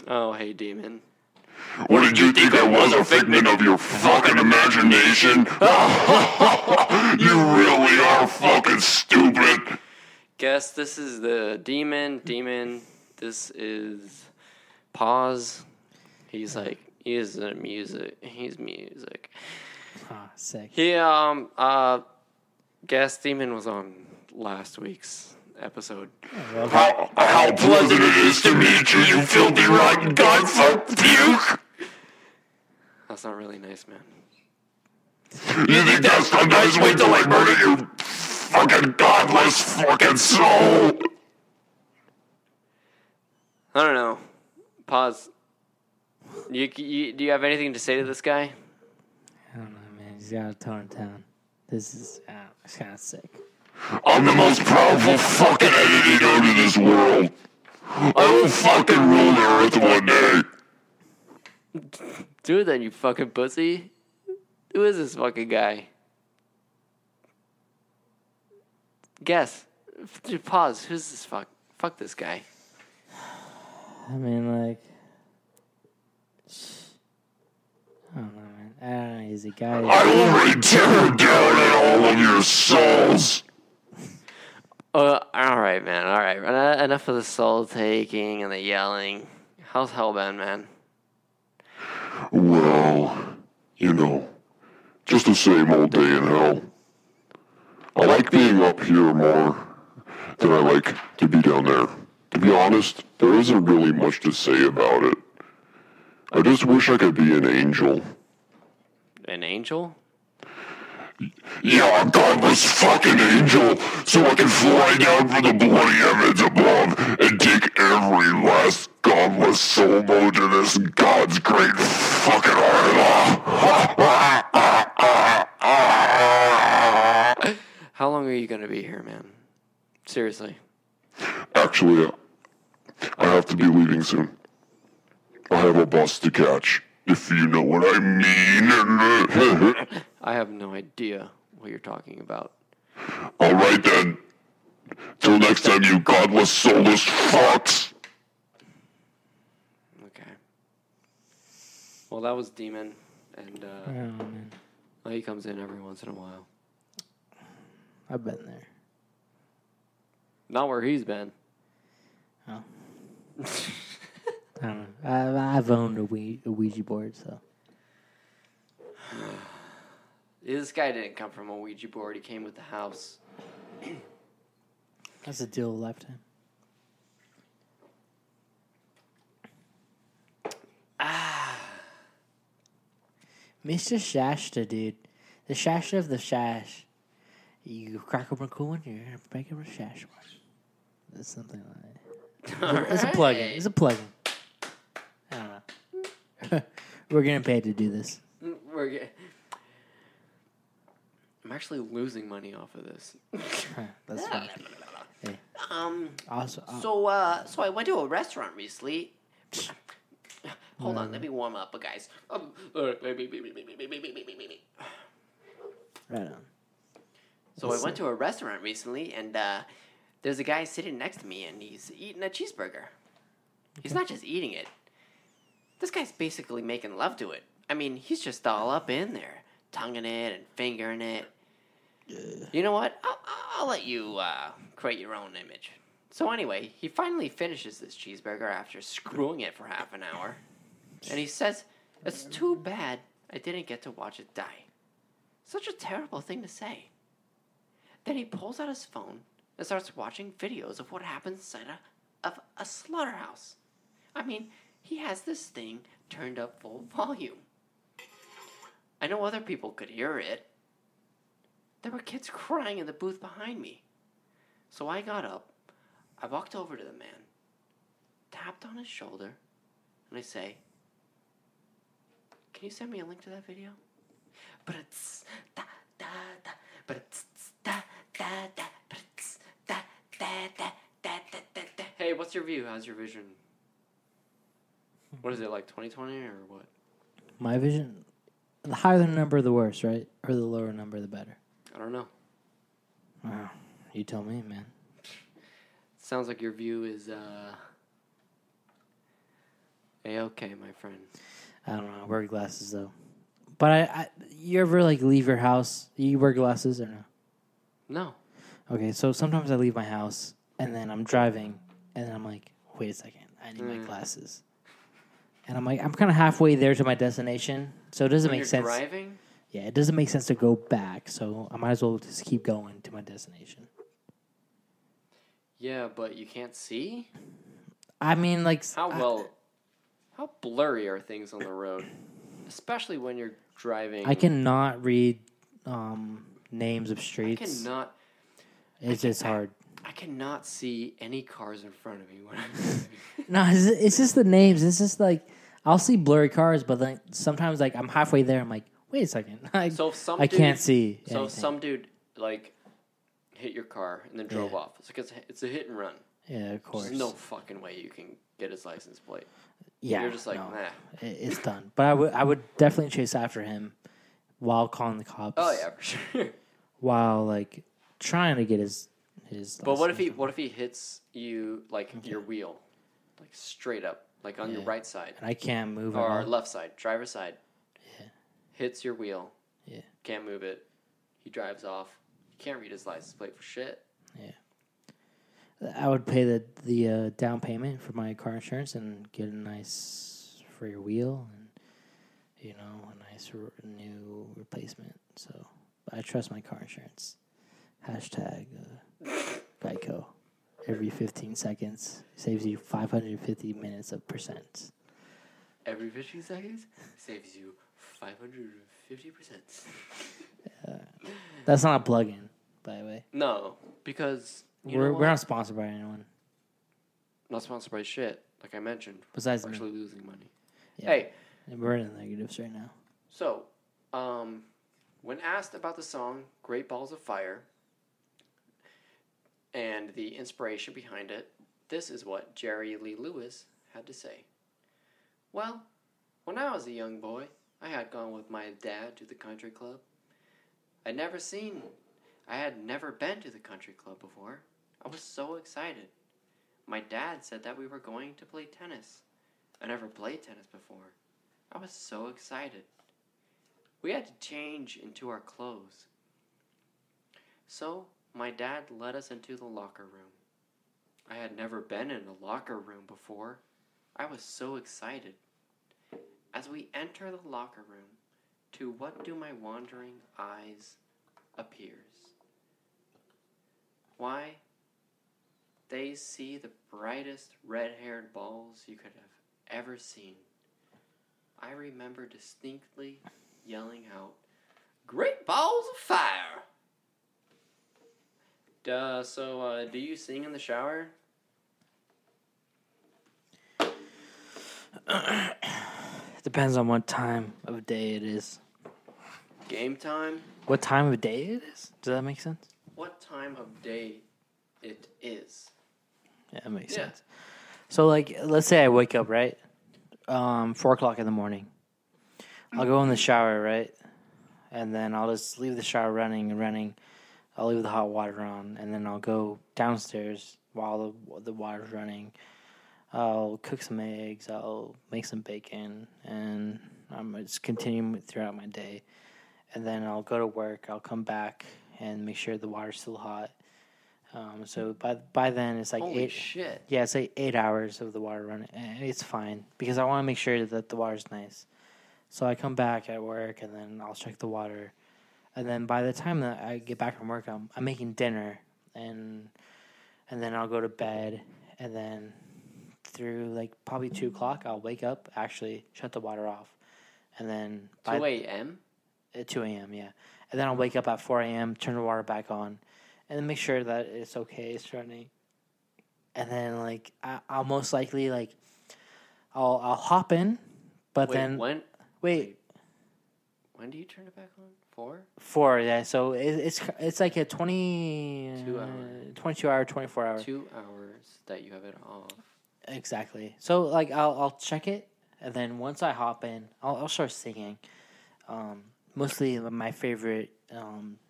Speaker 2: Oh, hey, demon.
Speaker 3: What did you think I was, a figment of your fucking imagination? you really are fucking stupid!
Speaker 2: Guess this is the demon. Demon. This is pause. He's like he is a music. He's music.
Speaker 1: Ah, sick.
Speaker 2: He um uh guess demon was on last week's episode.
Speaker 3: How, how pleasant it is to meet you, you filthy rotten godfuck puke!
Speaker 2: That's not really nice, man.
Speaker 3: You think that's not nice? Wait till I murder you, fucking godless fucking soul!
Speaker 2: I don't know. Pause. You, you do you have anything to say to this guy?
Speaker 1: I don't know, man. He's got to tone it down. This is, uh, it's kind of sick.
Speaker 3: I'm the most powerful fucking entity known to this world. I will fucking rule the earth one day.
Speaker 2: Do it then, you fucking pussy. Who is this fucking guy? Guess. Dude, pause. Who's this fuck? Fuck this guy.
Speaker 1: I mean, like, I don't know, man. I don't know. He's a guy.
Speaker 3: I will rain terror down at all of your souls.
Speaker 2: Uh, all right, man. All right. Enough of the soul taking and the yelling. How's Hellbound, man?
Speaker 3: Well, you know, just the same old day in hell. I like being up here more than I like to be down there. To be honest, there isn't really much to say about it. I just wish I could be an angel.
Speaker 2: An angel?
Speaker 3: Yeah, a godless fucking angel, so I can fly down from the bloody heavens above and take every last godless soul mode to this God's great fucking heart.
Speaker 2: How long are you gonna be here, man? Seriously.
Speaker 3: Actually, I have to be leaving soon. I have a bus to catch, if you know what I mean.
Speaker 2: I have no idea what you're talking about.
Speaker 3: All right then. Till next time, you godless, soulless fucks.
Speaker 2: Okay. Well, that was Demon, and uh,
Speaker 1: Oh, man.
Speaker 2: he comes in every once in a while.
Speaker 1: I've been there.
Speaker 2: Not where he's been.
Speaker 1: I don't know. I've, I've owned a, Ouija, a Ouija board, so.
Speaker 2: This guy didn't come from a Ouija board. He came with the house.
Speaker 1: That's a deal of a lifetime. Ah. Mr. Shasta, dude. The Shasta of the Shash. You crack open a cool one, you're gonna make it a Shash one. That's something like that. It's a plugin. It's a plugin. I don't know. We're getting paid to do this.
Speaker 2: We're get- I'm actually losing money off of this.
Speaker 1: That's fine.
Speaker 2: Um.
Speaker 1: Also, uh,
Speaker 2: So, uh, so I went to a restaurant recently. Hold on, let me warm up, guys. Um,
Speaker 1: right on.
Speaker 2: So I went to a restaurant recently, and uh, there's a guy sitting next to me, and he's eating a cheeseburger. He's not just eating it. This guy's basically making love to it. I mean, he's just all up in there, tonguing it and fingering it. You know what? I'll, I'll let you uh, create your own image. So anyway, he finally finishes this cheeseburger after screwing it for half an hour, and he says, "It's too bad I didn't get to watch it die." Such a terrible thing to say. Then he pulls out his phone and starts watching videos of what happens inside a, of a slaughterhouse. I mean, he has this thing turned up full volume. I know other people could hear it. There were kids crying in the booth behind me. So I got up, I walked over to the man, tapped on his shoulder, and I say, Can you send me a link to that video? But it's da da da, but it's da da da, but it's da da da da da da da. Hey, what's your view? How's your vision? What is it like, twenty twenty or what?
Speaker 1: My vision, the higher the number, the worse, right? Or the lower number, the better.
Speaker 2: I don't know.
Speaker 1: Wow. You tell me, man.
Speaker 2: Sounds like your view is uh. A okay, my friend.
Speaker 1: I don't know. I wear glasses though. But I, I, you ever like leave your house? You wear glasses or no?
Speaker 2: No.
Speaker 1: Okay, so sometimes I leave my house and then I'm driving and then I'm like, wait a second, I need my
Speaker 2: Mm.
Speaker 1: glasses. And I'm like, I'm kind of halfway there to my destination, so it doesn't
Speaker 2: When
Speaker 1: make
Speaker 2: you're
Speaker 1: sense.
Speaker 2: driving.
Speaker 1: Yeah, it doesn't make sense to go back, so I might as well just keep going to my destination.
Speaker 2: Yeah, but you can't see.
Speaker 1: I mean, like,
Speaker 2: How
Speaker 1: I-
Speaker 2: well? How blurry are things on the road, especially when you're driving?
Speaker 1: I cannot read um, names of
Speaker 2: I
Speaker 1: streets.
Speaker 2: cannot.
Speaker 1: It's just hard.
Speaker 2: I cannot see any cars in front of me when I'm driving.
Speaker 1: No, it's, it's just the names. It's just like I'll see blurry cars, but then sometimes like I'm halfway there. I'm like, wait a second, I,
Speaker 2: So if some
Speaker 1: I
Speaker 2: dude,
Speaker 1: can't see.
Speaker 2: So if
Speaker 1: anything.
Speaker 2: some dude like hit your car and then drove
Speaker 1: Yeah.
Speaker 2: off. It's like it's a, it's a hit and run.
Speaker 1: yeah, of course.
Speaker 2: There's no fucking way you can get his license plate.
Speaker 1: yeah,
Speaker 2: You're just like,
Speaker 1: no,
Speaker 2: nah.
Speaker 1: it- it's done. But I would I would definitely chase after him while calling the cops.
Speaker 2: Oh yeah, for sure.
Speaker 1: While like trying to get his his.
Speaker 2: but what if he what if he hits you like your wheel, like straight up, like on your
Speaker 1: Yeah.
Speaker 2: right side
Speaker 1: And I can't move. at
Speaker 2: or
Speaker 1: all.
Speaker 2: left side, driver's side.
Speaker 1: Yeah.
Speaker 2: Hits your wheel.
Speaker 1: Yeah.
Speaker 2: Can't move it. He drives off. You can't read his license plate for shit. Yeah.
Speaker 1: I would pay the the uh, down payment for my car insurance and get a nice rear wheel and you know a nice r- new replacement. So I trust my car insurance. Hashtag uh, Geico. Every 15 seconds saves you 550 minutes of percent.
Speaker 2: Every 15 seconds saves you 550%.
Speaker 1: That's not a plug-in, by the way.
Speaker 2: No, because you
Speaker 1: we're
Speaker 2: know
Speaker 1: we're not sponsored by anyone
Speaker 2: not sponsored by shit, like I mentioned.
Speaker 1: besides
Speaker 2: We're
Speaker 1: me.
Speaker 2: actually losing money.
Speaker 1: Yeah.
Speaker 2: Hey,
Speaker 1: We're in the negatives right now.
Speaker 2: so, um, when asked about the song Great Balls of Fire and the inspiration behind it, this is what Jerry Lee Lewis had to say. Well, when I was a young boy, I had gone with my dad to the country club. I'd never seen, I had never been to the country club before. I was so excited. My dad said that we were going to play tennis. I never played tennis before. I was so excited. We had to change into our clothes. So, my dad led us into the locker room. I had never been in a locker room before. I was so excited. As we enter the locker room, to what do my wandering eyes appears? Why, they see the brightest red haired balls you could have ever seen. I remember distinctly yelling out, Great balls of fire! Duh, so, uh, do you sing in the shower?
Speaker 1: It depends on what time of day it is.
Speaker 2: Game time?
Speaker 1: What time of day it is? Does that make sense?
Speaker 2: What time of day it is?
Speaker 1: Yeah, that makes
Speaker 2: Yeah.
Speaker 1: sense. So, like, let's say I wake up right, um, four o'clock in the morning. I'll go in the shower, right, and then I'll just leave the shower running and running. I'll leave the hot water on, and then I'll go downstairs while the the water's running. I'll cook some eggs. I'll make some bacon, and I'm just continue throughout my day. And then I'll go to work. I'll come back and make sure the water's still hot. Um, so by by then it's like
Speaker 2: Holy
Speaker 1: eight.
Speaker 2: shit.
Speaker 1: Yeah, it's like eight hours of the water running. and It's fine because I want to make sure that the water's nice. So I come back at work and then I'll check the water, and then by the time that I get back from work, I'm I'm making dinner and and then I'll go to bed and then through like probably two o'clock I'll wake up actually shut the water off, and then
Speaker 2: 2 a.m.?
Speaker 1: at uh, 2 a.m. Yeah, and then I'll wake up at 4 a.m. Turn the water back on, and then make sure that it's okay, it's running. And then like I, I'll most likely like I'll I'll hop in, but
Speaker 2: Wait,
Speaker 1: then
Speaker 2: when
Speaker 1: wait
Speaker 2: when do you turn it back on? Four?
Speaker 1: four yeah. So it, it's it's like a 20
Speaker 2: Two
Speaker 1: uh,
Speaker 2: hours.
Speaker 1: 22 hour 24 hour
Speaker 2: Two hours that you have it off.
Speaker 1: exactly. So like I'll I'll check it, and then once I hop in, I'll I'll start singing. Um, mostly my favorite um,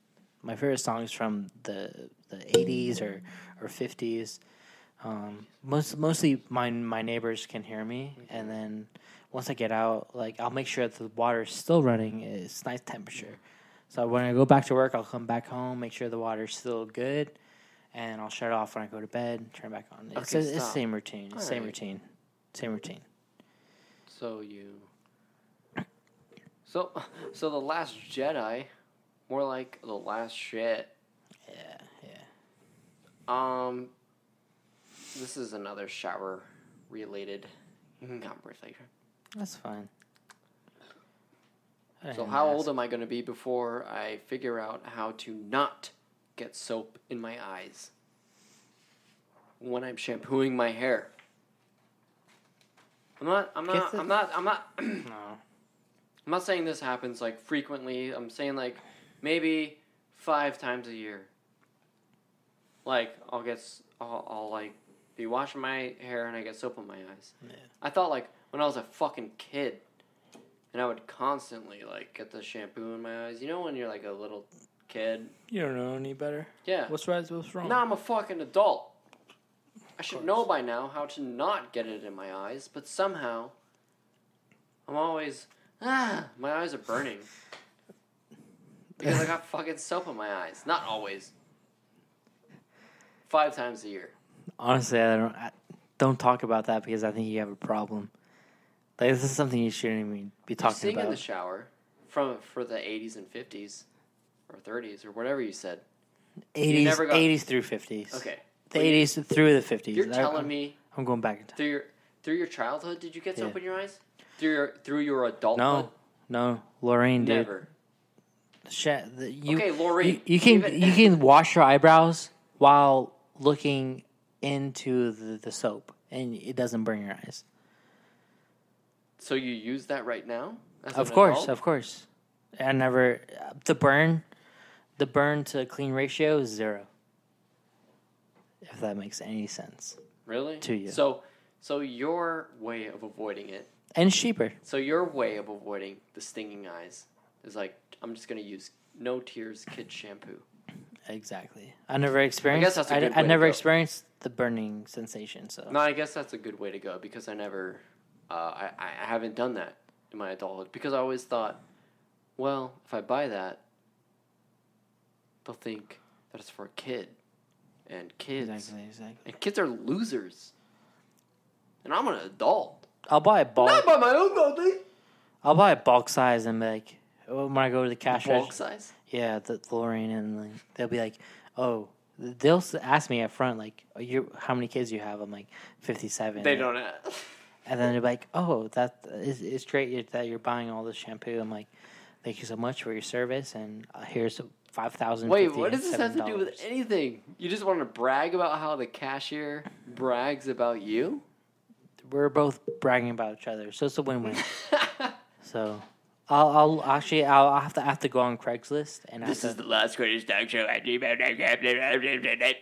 Speaker 1: my favorite songs from the the 80s or or 50s. Um, most mostly my my neighbors can hear me, and then once I get out, like I'll make sure that the water is still running. It's nice temperature. So when I go back to work, I'll come back home, make sure the water's still good, and I'll shut it off when I go to bed. Turn it back on. It's
Speaker 2: Okay,
Speaker 1: the
Speaker 2: stop.
Speaker 1: same routine. It's same
Speaker 2: Alright.
Speaker 1: routine. Same routine.
Speaker 2: So you. So, so the Last Jedi, more like the Last Shit.
Speaker 1: Yeah, yeah.
Speaker 2: Um, this is another shower related conversation.
Speaker 1: That's fine.
Speaker 2: So how
Speaker 1: ask.
Speaker 2: old am I going to be before I figure out how to not get soap in my eyes when I'm shampooing my hair? I'm not. I'm not. I'm not. I'm not.
Speaker 1: No.
Speaker 2: I'm not saying this happens like frequently. I'm saying like maybe five times a year. Like I'll get, I'll, I'll like be washing my hair and I get soap in my eyes.
Speaker 1: Yeah.
Speaker 2: I thought like when I was a fucking kid, and I would constantly like get the shampoo in my eyes. You know when you're like a little kid.
Speaker 1: You don't know any better.
Speaker 2: Yeah.
Speaker 1: What's right? What's wrong?
Speaker 2: Now I'm a fucking adult. I should know by now how to not get it in my eyes, but somehow I'm always ah my eyes are burning. Because I got fucking soap in my eyes. Not always. Five times a year.
Speaker 1: Honestly, I don't. I, don't talk about that because I think you have a problem. Like this is something you shouldn't even be
Speaker 2: You
Speaker 1: talking
Speaker 2: sing in the shower from for the 80s and 50s or 30s or whatever you said.
Speaker 1: Eighties,
Speaker 2: got-
Speaker 1: eighties through fifties.
Speaker 2: Okay.
Speaker 1: the
Speaker 2: Well, you-
Speaker 1: eighties through the fifties.
Speaker 2: You're telling me
Speaker 1: I'm going back in time.
Speaker 2: through your through your childhood did you get soap
Speaker 1: Yeah.
Speaker 2: in your eyes? Through your through your adulthood?
Speaker 1: No, no, Lorraine, dude.
Speaker 2: Never.
Speaker 1: Sha- the- you,
Speaker 2: Okay, Lorraine,
Speaker 1: You, you can
Speaker 2: even-
Speaker 1: you can wash your eyebrows while looking into the, the soap, and it doesn't burn your eyes.
Speaker 2: So you use that right now?
Speaker 1: Of course,
Speaker 2: adult?
Speaker 1: of course. I never the burn, the burn to clean ratio is zero. If that makes any sense.
Speaker 2: Really?
Speaker 1: To you.
Speaker 2: So, so your way of avoiding it.
Speaker 1: and cheaper.
Speaker 2: So your way of avoiding the stinging eyes is like I'm just gonna use no tears kid shampoo.
Speaker 1: Exactly. I never experienced.
Speaker 2: that's a
Speaker 1: I,
Speaker 2: good
Speaker 1: I
Speaker 2: way to
Speaker 1: never experienced the burning sensation. So
Speaker 2: No, I guess that's a good way to go because I never, uh, I I haven't done that in my adulthood because I always thought, well, if I buy that, they'll think that it's for a kid, and kids
Speaker 1: exactly, exactly.
Speaker 2: and kids are losers, and I'm an adult.
Speaker 1: I'll buy a bulk.
Speaker 2: Not by my own body.
Speaker 1: I'll buy a bulk size and be like, when I go to the cash
Speaker 2: Bulk
Speaker 1: register,
Speaker 2: size.
Speaker 1: yeah, the Lorraine, and like, they'll be like, oh, they'll ask me up front like, oh, you how many kids you have? I'm like, fifty-seven.
Speaker 2: They don't. Have.
Speaker 1: And then they're like, oh, that is it's great that you're buying all this shampoo. I'm like, thank you so much for your service, and uh, here's five thousand.
Speaker 2: Wait, what does this have to do with anything? You just want to brag about how the cashier brags about you?
Speaker 1: We're both bragging about each other, so it's a win-win. so, I'll, I'll actually, I'll, I'll have to I have to go on Craigslist and I
Speaker 2: This
Speaker 1: to
Speaker 2: is the last greatest talk show at gmail.com.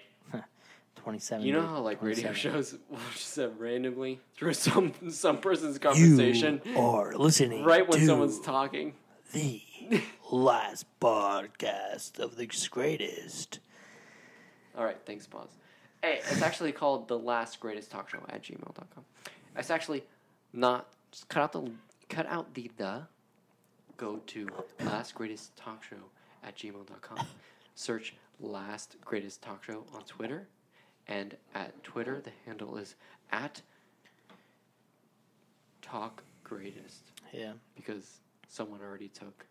Speaker 1: twenty-seven.
Speaker 2: You know how like radio shows will just have randomly through some some person's conversation
Speaker 1: You are listening
Speaker 2: right when
Speaker 1: to
Speaker 2: someone's talking.
Speaker 1: the last podcast of the greatest.
Speaker 2: All right, thanks, pause. Hey, it's actually called the last greatest talk show at gmail.com. It's actually not just cut out the cut out the the go to last greatest talk show at gmail.com. Search last greatest talk show on Twitter. And at Twitter the handle is at talk greatest.
Speaker 1: Yeah.
Speaker 2: because someone already took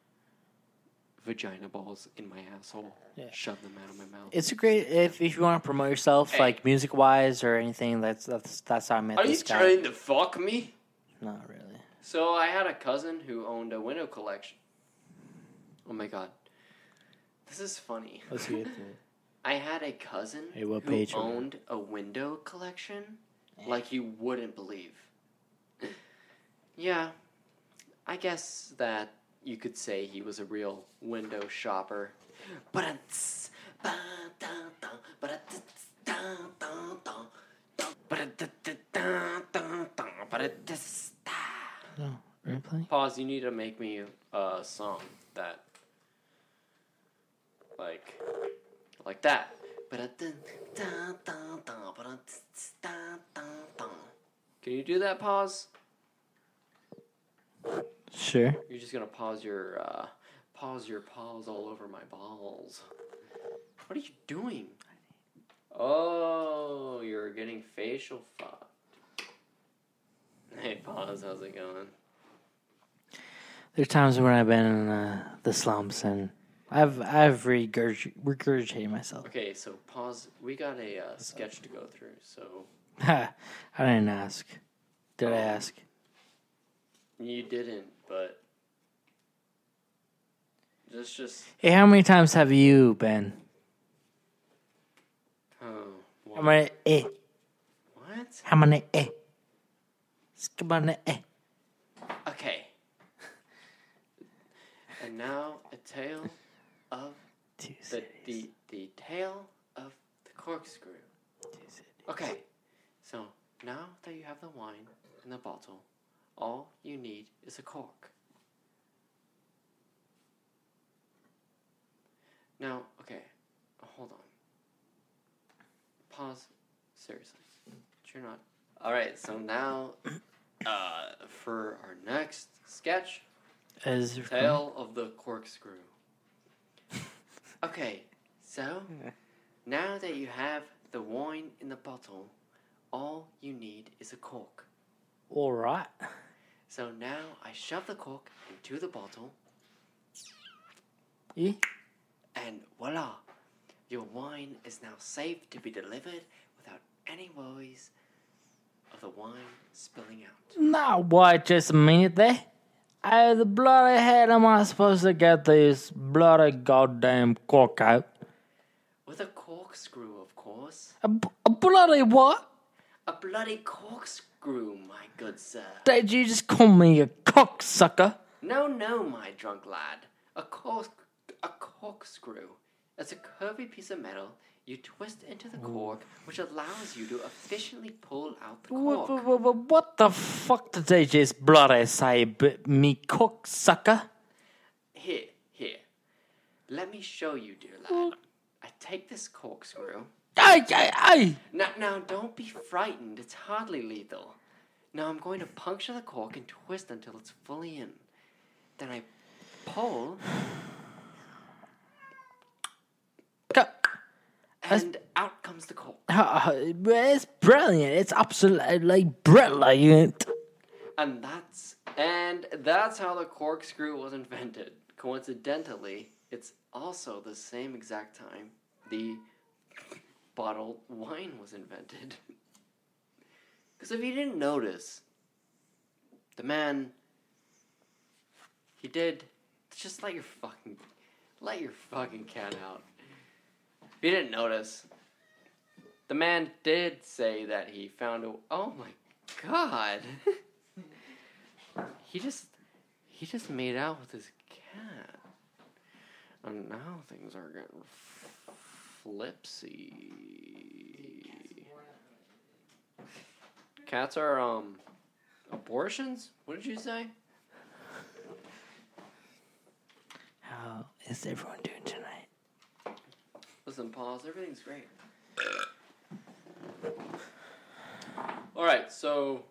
Speaker 2: vagina balls in my asshole,
Speaker 1: Yeah.
Speaker 2: shoved them out of my mouth.
Speaker 1: It's a great if, if you want to promote yourself,
Speaker 2: Hey.
Speaker 1: like music wise or anything. That's that's that's how I met
Speaker 2: Are you
Speaker 1: guy.
Speaker 2: trying to fuck me?
Speaker 1: Not really.
Speaker 2: So I had a cousin who owned a window collection. Oh my god, this is funny.
Speaker 1: Let's get
Speaker 2: I had a cousin
Speaker 1: Hey, what
Speaker 2: who
Speaker 1: page
Speaker 2: owned a window collection like you wouldn't believe. yeah, I guess that you could say he was a real window shopper.
Speaker 1: No, replay.
Speaker 2: Pause. You need to make me a song that, like, like that. Can you do that? Pause.
Speaker 1: Sure.
Speaker 2: You're just gonna pause your uh, pause your paws all over my balls. What are you doing? Oh, you're getting facial fucked. Hey, pause. How's it going?
Speaker 1: There's times when I've been in uh, the slumps and I've I've regurg- regurgitated myself.
Speaker 2: Okay, so pause. We got a uh, sketch to go through. So
Speaker 1: I didn't ask. Did I ask?
Speaker 2: you didn't, but just just
Speaker 1: Hey, how many times have you been?
Speaker 2: oh
Speaker 1: How many? Eh?
Speaker 2: what?
Speaker 1: How many? Eh? Skabana eh?
Speaker 2: Okay. and now a tale of
Speaker 1: Two
Speaker 2: the
Speaker 1: cities.
Speaker 2: the the tale of the corkscrew.
Speaker 1: Two cities.
Speaker 2: Okay, so now that you have the wine in the bottle, all you need is a cork. Now, okay, hold on. Pause. Seriously, you're not. All right, so now, uh, for our next sketch,
Speaker 1: Is
Speaker 2: Tale of the corkscrew. Okay, so now that you have the wine in the bottle, all you need is a cork.
Speaker 1: all right.
Speaker 2: So now I shove the cork into the bottle,
Speaker 1: Eh?
Speaker 2: and voila, your wine is now safe to be delivered without any worries of the wine spilling out.
Speaker 1: Now, what? Just a minute there. How the bloody hell am I supposed to get this bloody goddamn cork out?
Speaker 2: With a corkscrew, of course.
Speaker 1: A, b- a bloody what?
Speaker 2: A bloody corkscrew, my good sir.
Speaker 1: Did you just call me a cocksucker?
Speaker 2: No, no, my drunk lad. A cork, a corkscrew. It's a curvy piece of metal you twist into the cork, which allows you to efficiently pull out the
Speaker 1: What,
Speaker 2: cork.
Speaker 1: what, what, what the fuck did they just bloody say, me cook sucker?
Speaker 2: Here, here. Let me show you, dear lad. I take this corkscrew.
Speaker 1: Ay, ay, ay!
Speaker 2: Now, now, don't be frightened. It's hardly lethal. Now I'm going to puncture the cork and twist until it's fully in. Then I pull,
Speaker 1: Go-
Speaker 2: and out comes the cork.
Speaker 1: Uh, It's brilliant. It's absolutely brilliant.
Speaker 2: And that's and that's how the corkscrew was invented. Coincidentally, it's also the same exact time the bottled wine was invented. Because if you didn't notice, the man he did just let your fucking let your fucking cat out. You didn't notice, the man did say that he found a. Oh my god. he just he just made out with his cat. And now things are getting flipsy. Cats are um abortions? What did you say?
Speaker 1: How is everyone doing tonight?
Speaker 2: Listen, pause. Everything's great. All right, so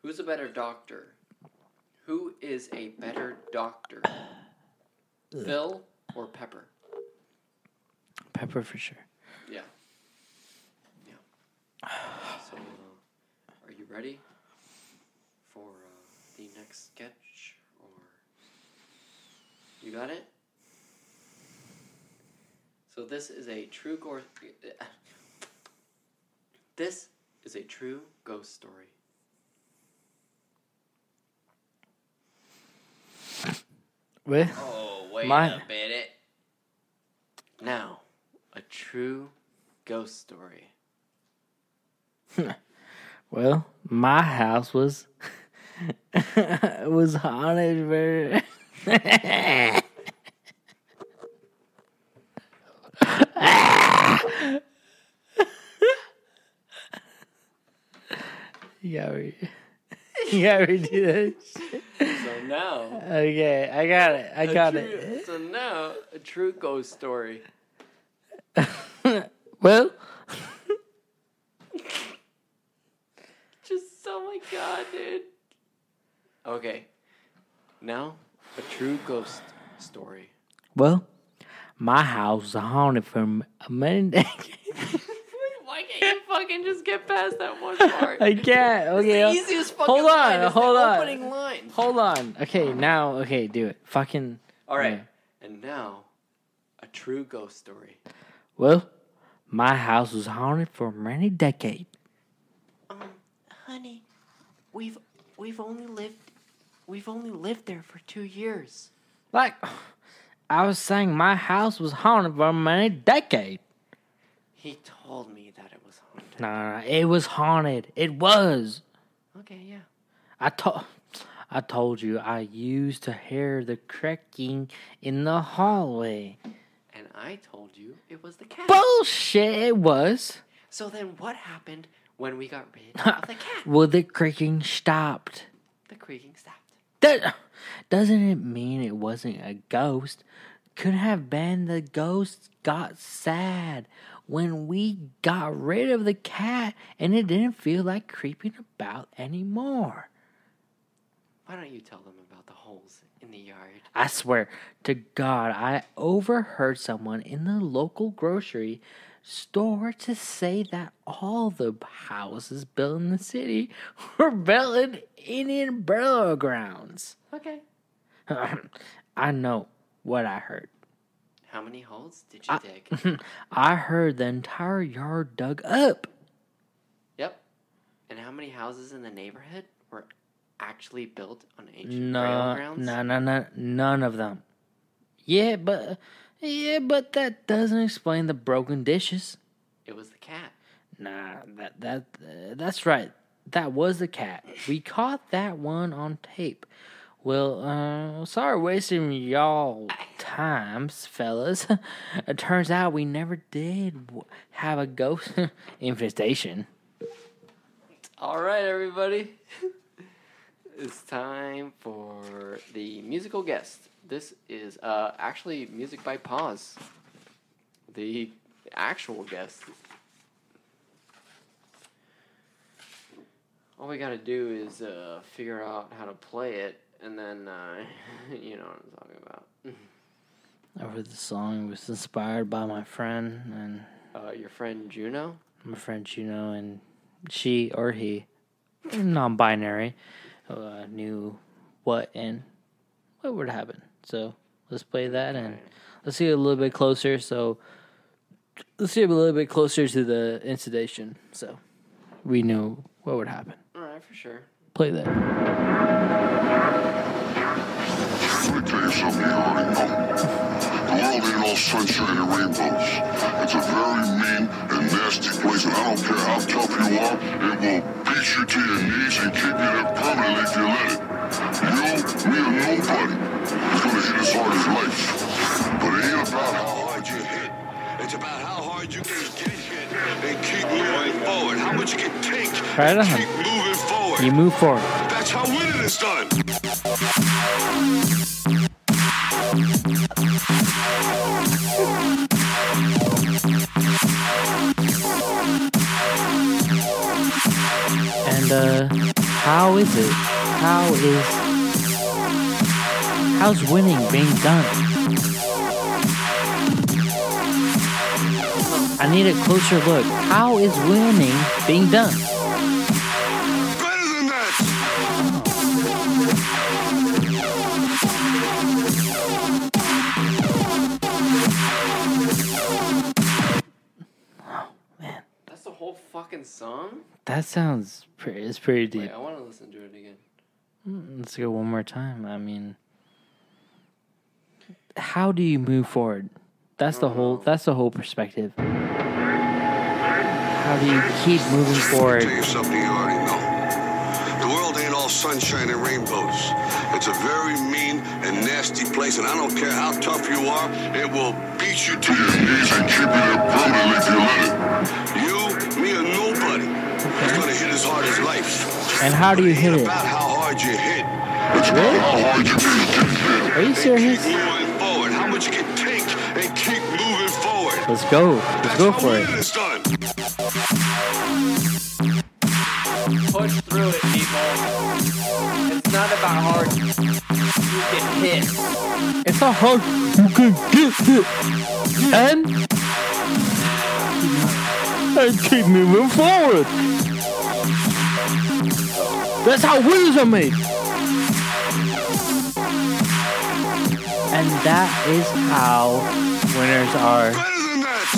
Speaker 2: who's a better doctor? Who is a better doctor? Phil or Pepper?
Speaker 1: Pepper for sure.
Speaker 2: Yeah. Yeah. So, uh, are you ready for uh, the next sketch? Or you got it? So this is a true gore. This is a true ghost story.
Speaker 1: Well,
Speaker 2: Oh wait
Speaker 1: My-
Speaker 2: a minute. Now, a true ghost story.
Speaker 1: well, my house was was haunted for. you gotta re- you gotta redo that.
Speaker 2: So now.
Speaker 1: Okay, I got it. I got
Speaker 2: a
Speaker 1: it.
Speaker 2: So now, a true ghost story.
Speaker 1: Well,
Speaker 2: Just oh my god, dude. Okay. Now, a true ghost story.
Speaker 1: well, my house was haunted for a many decades.
Speaker 2: Why can't you fucking just get past that one part?
Speaker 1: I can't. Okay,
Speaker 2: the
Speaker 1: uh,
Speaker 2: easiest fucking
Speaker 1: hold
Speaker 2: line.
Speaker 1: on,
Speaker 2: It's
Speaker 1: hold
Speaker 2: the
Speaker 1: on.
Speaker 2: opening line.
Speaker 1: hold on. Okay, now, okay, do it. Fucking.
Speaker 2: All right.
Speaker 1: Yeah.
Speaker 2: And now, a true ghost story.
Speaker 1: Well, my house was haunted for many decades.
Speaker 2: Um, honey, we've we've only lived we've only lived there for two years.
Speaker 1: Like, I was saying, my house was haunted for many decades.
Speaker 2: He told me that it was haunted.
Speaker 1: No, it was haunted. It was.
Speaker 2: Okay, yeah.
Speaker 1: I told. I told you I used to hear the creaking in the hallway.
Speaker 2: And I told you it was the cat.
Speaker 1: Bullshit, it was.
Speaker 2: So then what happened when we got rid of the cat?
Speaker 1: Well, the creaking stopped.
Speaker 2: The creaking stopped.
Speaker 1: That, doesn't it mean it wasn't a ghost? Could have been the ghost got sad when we got rid of the cat and it didn't feel like creeping about anymore.
Speaker 2: Why don't you tell them about the holes in the yard?
Speaker 1: I swear to God, I overheard someone in the local grocery store to say that all the houses built in the city were built in Indian burial grounds.
Speaker 2: Okay.
Speaker 1: I know what I heard.
Speaker 2: How many holes did you
Speaker 1: I-
Speaker 2: dig?
Speaker 1: I heard the entire yard dug up.
Speaker 2: yep. And how many houses in the neighborhood were actually built on ancient burial
Speaker 1: No,
Speaker 2: grounds?
Speaker 1: no, no, no, none of them. Yeah, but yeah, but that doesn't explain the broken dishes.
Speaker 2: It was the cat.
Speaker 1: Nah, that that uh, that's right. That was the cat. We caught that one on tape. Well, uh, sorry wasting y'all times, fellas. it turns out we never did have a ghost infestation.
Speaker 2: All right, everybody. it's time for the musical guest. This is uh, actually music by Pause. The actual guest. All we gotta do is uh, figure out how to play it, and then uh, you know what I'm talking about.
Speaker 1: Over the song was inspired by my friend and
Speaker 2: Uh, your friend Juno.
Speaker 1: my friend Juno, and she or he, non-binary, uh, knew what and what would happen. So let's play that and let's see a little bit closer. So let's see a little bit closer to the incidation. So we know what would happen.
Speaker 2: All right, for sure.
Speaker 1: Play that.
Speaker 3: Let me tell you something you already know. The world ain't all sunshine and rainbows. It's a very mean and nasty place, and I don't care how tough you are, it will beat you to your knees and keep you there permanently if you let it. You, me, or nobody is gonna hit as hard as life. But it ain't about how hard you hit. It's about how hard you can get hit and keep moving forward. How much you can take
Speaker 1: Right
Speaker 3: and keep moving forward.
Speaker 1: You move forward.
Speaker 3: That's how winning is done.
Speaker 1: And uh, how is it? How is how's winning being done? I need a closer look. How is winning being done?
Speaker 2: Fucking song.
Speaker 1: That sounds pretty. It's pretty deep.
Speaker 2: Wait, I want to listen to it again.
Speaker 1: Mm, let's go one more time. I mean, how do you move forward? That's the whole. That's the whole perspective. How do you keep moving forward?
Speaker 3: Tell you something you already know. The world ain't all sunshine and rainbows. It's a very mean and nasty place, and I don't care how tough you are, it will beat you to your knees and keep you there permanently if you let it. You, as hard as life.
Speaker 1: And how do you hit it?
Speaker 3: about how hard you hit. It's about how hard you hit.
Speaker 1: Are you serious?
Speaker 3: Keep moving forward. How much you can take and keep moving forward.
Speaker 1: Let's go. Let's
Speaker 3: That's
Speaker 1: go
Speaker 3: how
Speaker 1: for
Speaker 3: winning
Speaker 1: it.
Speaker 3: is done.
Speaker 2: Push through it, people. It's not about hard. You get hit.
Speaker 1: It's not hard. You can get hit. And and keep moving forward. That's how winners are made. And that is how winners are.
Speaker 3: Better than that.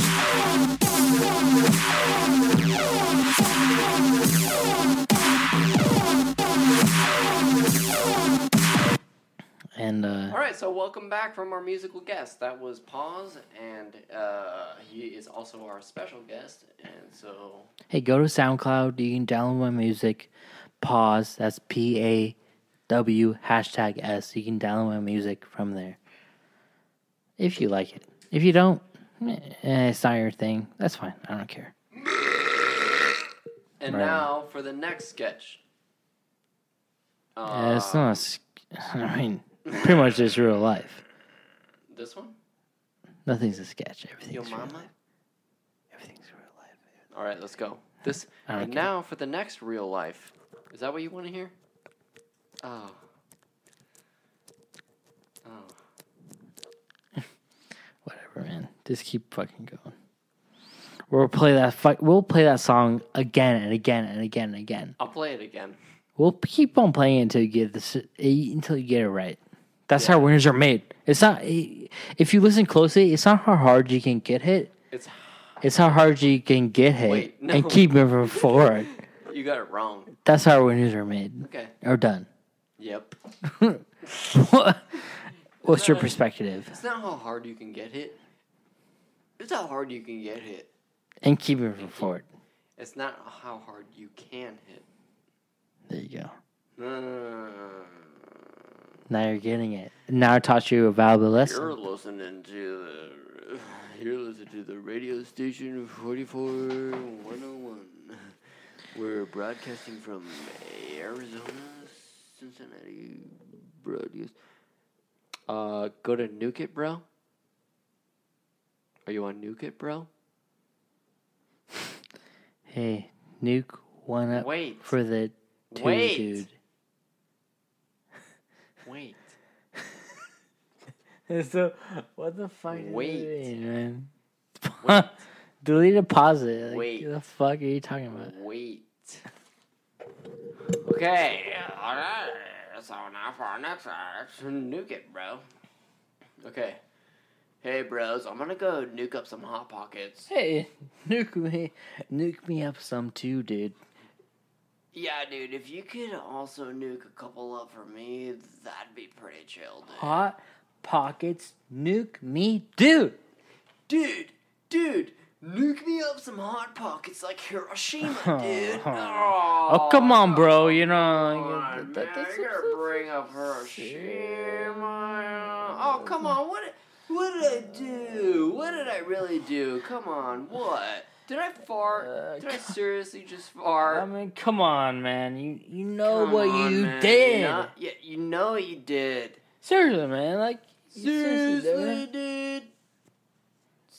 Speaker 1: And uh,
Speaker 2: All right, so welcome back from our musical guest. That was Pause, and uh, he is also our special guest. And so,
Speaker 1: hey, go to SoundCloud. You can download my music. Pause. That's P A W hashtag S. You can download my music from there. If you like it. If you don't, eh, it's not your thing. That's fine. I don't care.
Speaker 2: and
Speaker 1: Right.
Speaker 2: now for the next sketch.
Speaker 1: Uh,
Speaker 2: Uh,
Speaker 1: it's not. a sk- I mean, pretty much just real life.
Speaker 2: this one.
Speaker 1: Nothing's a sketch.
Speaker 2: Yo,
Speaker 1: Everything's real
Speaker 2: mama.
Speaker 1: life. Everything's real life.
Speaker 2: All right, let's go. This
Speaker 1: I don't
Speaker 2: and
Speaker 1: care.
Speaker 2: now for the next real life. Is that what you want to hear? Oh. Oh.
Speaker 1: Whatever, man. Just keep fucking going. We'll play that. Fu- we'll play that song again and again and again and again.
Speaker 2: I'll play it again.
Speaker 1: We'll keep on playing it until you get this eh, until you get it right. That's how winners are made. It's not eh, if you listen closely. It's not how hard you can get hit.
Speaker 2: It's
Speaker 1: It's how hard you can get hit
Speaker 2: Wait, no.
Speaker 1: and keep moving forward.
Speaker 2: you got it wrong.
Speaker 1: That's how winners are made
Speaker 2: Okay.
Speaker 1: or done.
Speaker 2: Yep.
Speaker 1: What- What's your perspective?
Speaker 2: It's not how hard you can get hit. It's how hard you can get hit.
Speaker 1: And keep moving forward.
Speaker 2: It's not how hard you can hit.
Speaker 1: There you go.
Speaker 2: No, no, no, no, no, no,
Speaker 1: Now you're getting it. Now I taught you a valuable lesson.
Speaker 2: You're listening to the you're listening to the radio station 44101. We're broadcasting from Arizona, Cincinnati. Broadcast. Uh, go to Nuke It, bro. Are you on Nuke It, bro?
Speaker 1: Hey, nuke one up
Speaker 2: Wait.
Speaker 1: for the two
Speaker 2: Wait.
Speaker 1: dude.
Speaker 2: Wait.
Speaker 1: so what the fuck?
Speaker 2: Wait. it
Speaker 1: man.
Speaker 2: Wait.
Speaker 1: Delete a pause it. Like,
Speaker 2: Wait.
Speaker 1: What the fuck are you talking about?
Speaker 2: Wait. Okay, alright. So now for our next act, nuke it, bro. Okay. Hey, bros, I'm gonna go nuke up some Hot Pockets.
Speaker 1: Hey, nuke me, nuke me up some too, dude.
Speaker 2: Yeah, dude, if you could also nuke a couple up for me, that'd be pretty chill, dude.
Speaker 1: Hot pockets, nuke me, dude.
Speaker 2: Dude, dude, nuke me up some Hot Pockets like Hiroshima, dude.
Speaker 1: Oh, come on, bro. You know,
Speaker 2: on,
Speaker 1: that-
Speaker 2: man, you gotta bring up Hiroshima. Oh, come on. What, what did I do? What did I really do? Come on. What? Did I fart?
Speaker 1: Uh,
Speaker 2: did I seriously just fart?
Speaker 1: I mean, come on, man. You you know
Speaker 2: Come
Speaker 1: what
Speaker 2: on,
Speaker 1: you
Speaker 2: man.
Speaker 1: did.
Speaker 2: You know, yeah, you know what you did.
Speaker 1: Seriously, man. Like seriously
Speaker 2: Seriously,
Speaker 1: did.
Speaker 2: dude.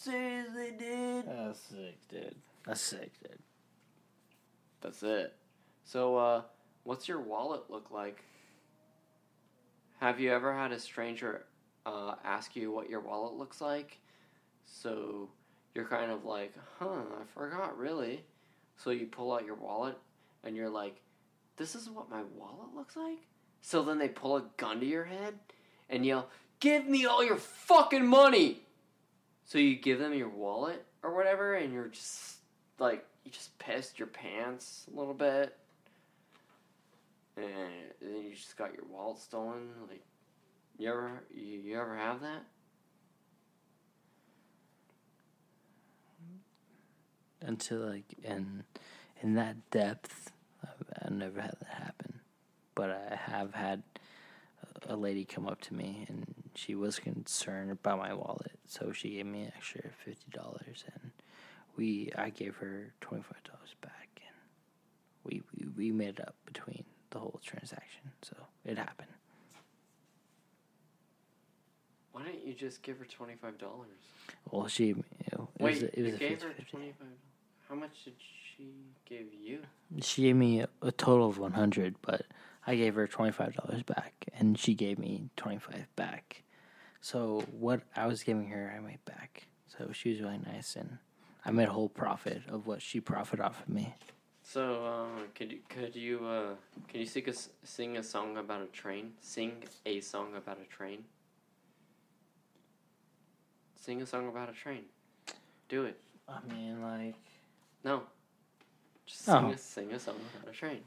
Speaker 2: Seriously, dude.
Speaker 1: That's sick, dude. That's sick, dude.
Speaker 2: That's it. So, uh, what's your wallet look like? Have you ever had a stranger uh, ask you what your wallet looks like? So you're kind of like, huh, I forgot really. So you pull out your wallet and you're like, this is what my wallet looks like? So then they pull a gun to your head and yell, give me all your fucking money! So you give them your wallet or whatever and you're just like, you just pissed your pants a little bit. And then you just got your wallet stolen. Like, you ever you, you ever have that?
Speaker 1: Until like in in that depth, I've, I've never had that happen. But I have had a- lady come up to me and she was concerned about my wallet, so she gave me an extra fifty dollars, and we I gave her twenty five dollars back, and we, we we made it up between the whole transaction. So it happened.
Speaker 2: Why didn't you just give her twenty five dollars?
Speaker 1: Well, she you know, it
Speaker 2: Wait,
Speaker 1: was it was
Speaker 2: you
Speaker 1: a
Speaker 2: gave her
Speaker 1: 50-50.
Speaker 2: twenty five. How much did she give you?
Speaker 1: She gave me a, a total of 100, but I gave her $25 back, and she gave me 25 back. So what I was giving her, I made back. So she was really nice, and I made a whole profit of what she profited off of me.
Speaker 2: So, uh, could you could you uh, can you sing a, sing a song about a train? Sing a song about a train. Sing a song about a train. Do it.
Speaker 1: I mean, like.
Speaker 2: No. Just sing,
Speaker 1: Oh.
Speaker 2: a, sing a song about a train.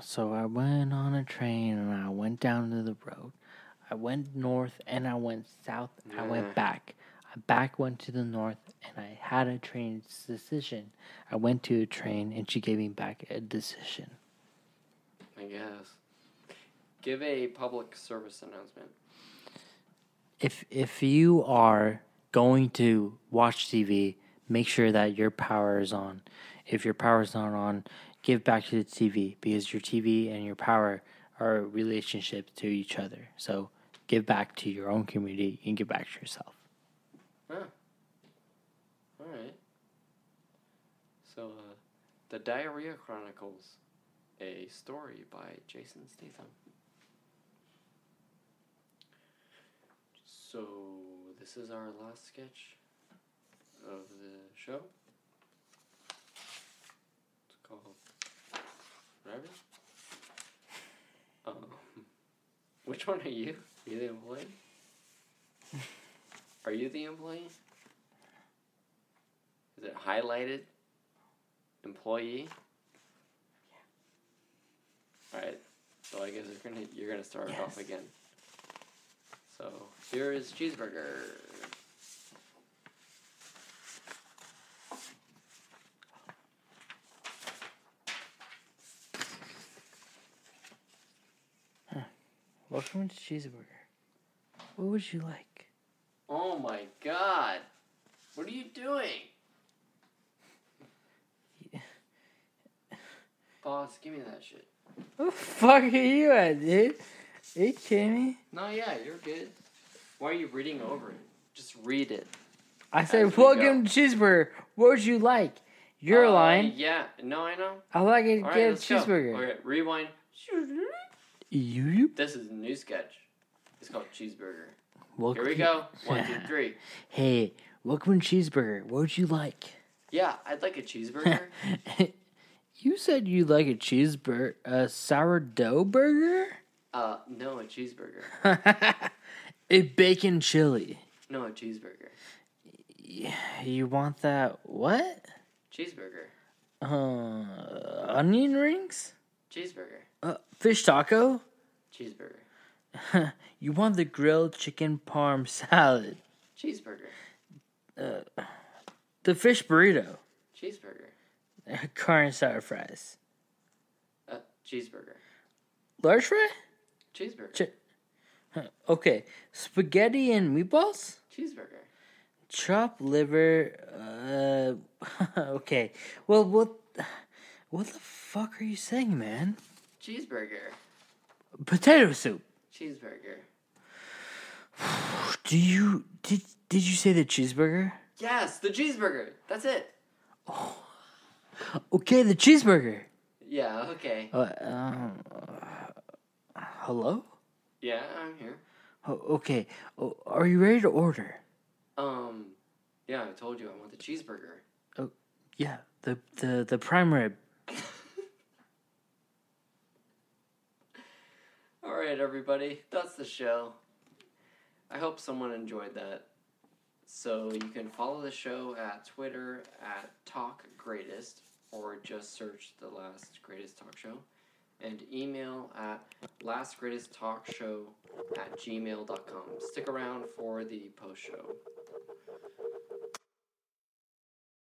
Speaker 1: So I went on a train, and I went down to the road. I went north, and I went south. I went back. I back went to the north, and I had a train decision. I went to a train, and she gave me back a decision.
Speaker 2: I guess. Give a public service announcement.
Speaker 1: if if you are going to watch TV, make sure that your power is on. If your power is not on, give back to the TV because your TV and your power are relationships to each other. So give back to your own community and give back to yourself.
Speaker 2: Alright. So, uh, The Diarrhea Chronicles, a story by Jason Statham. So, this is our last sketch of the show. It's called Whatever. Um, which one are you? Are you the employee? Are you the employee? Is it highlighted? Employee? Yeah. Alright. So I guess you're gonna you're gonna start off
Speaker 1: Yes.
Speaker 2: again. So here is cheeseburger.
Speaker 1: Welcome to Cheeseburger. What would you like?
Speaker 2: Oh my god. What are you doing? Boss, give me that shit.
Speaker 1: What the fuck are you at, dude? Are you kidding me?
Speaker 2: No, yeah, you're good. Why are you reading over it? Just read it.
Speaker 1: I said, welcome to Cheeseburger. What would you like? Your
Speaker 2: Uh,
Speaker 1: line.
Speaker 2: Yeah, no, I know.
Speaker 1: I like it.
Speaker 2: All right,
Speaker 1: Get a
Speaker 2: let's go.
Speaker 1: cheeseburger.
Speaker 2: Okay, rewind.
Speaker 1: You.
Speaker 2: This is a new sketch. It's called Cheeseburger.
Speaker 1: Welcome.
Speaker 2: Here we go. One, two, three.
Speaker 1: Hey, welcome to Cheeseburger. What would you like?
Speaker 2: Yeah, I'd like a cheeseburger.
Speaker 1: you said you'd like a cheeseburger, a sourdough burger,
Speaker 2: uh, no, a cheeseburger.
Speaker 1: a bacon chili.
Speaker 2: No, a cheeseburger.
Speaker 1: You want that? What?
Speaker 2: Cheeseburger.
Speaker 1: Uh, onion rings?
Speaker 2: Cheeseburger.
Speaker 1: Uh, fish taco?
Speaker 2: Cheeseburger.
Speaker 1: you want the grilled chicken parm salad?
Speaker 2: Cheeseburger.
Speaker 1: The fish burrito?
Speaker 2: Cheeseburger.
Speaker 1: Carne sour fries?
Speaker 2: Uh, cheeseburger.
Speaker 1: Large fry?
Speaker 2: Cheeseburger.
Speaker 1: Ch- Huh, Okay, spaghetti and meatballs?
Speaker 2: cheeseburger.
Speaker 1: Chop liver. Uh, okay. Well, what? What the fuck are you saying, man?
Speaker 2: Cheeseburger.
Speaker 1: Potato soup.
Speaker 2: Cheeseburger.
Speaker 1: Do you did did you say the cheeseburger?
Speaker 2: Yes, the cheeseburger. That's it. Oh.
Speaker 1: Okay, the cheeseburger.
Speaker 2: Yeah, okay.
Speaker 1: Uh, um, hello.
Speaker 2: Yeah, I'm here.
Speaker 1: Oh, okay. Oh, are you ready to order?
Speaker 2: Um, yeah, I told you I want the cheeseburger.
Speaker 1: Oh, Yeah, the the the prime rib.
Speaker 2: All right, everybody, that's the show. I hope someone enjoyed that. So you can follow the show at Twitter at Talk Greatest, or just search the Last Greatest Talk Show, and email at lastgreatesttalkshow at gmail.com. Stick around for the post show.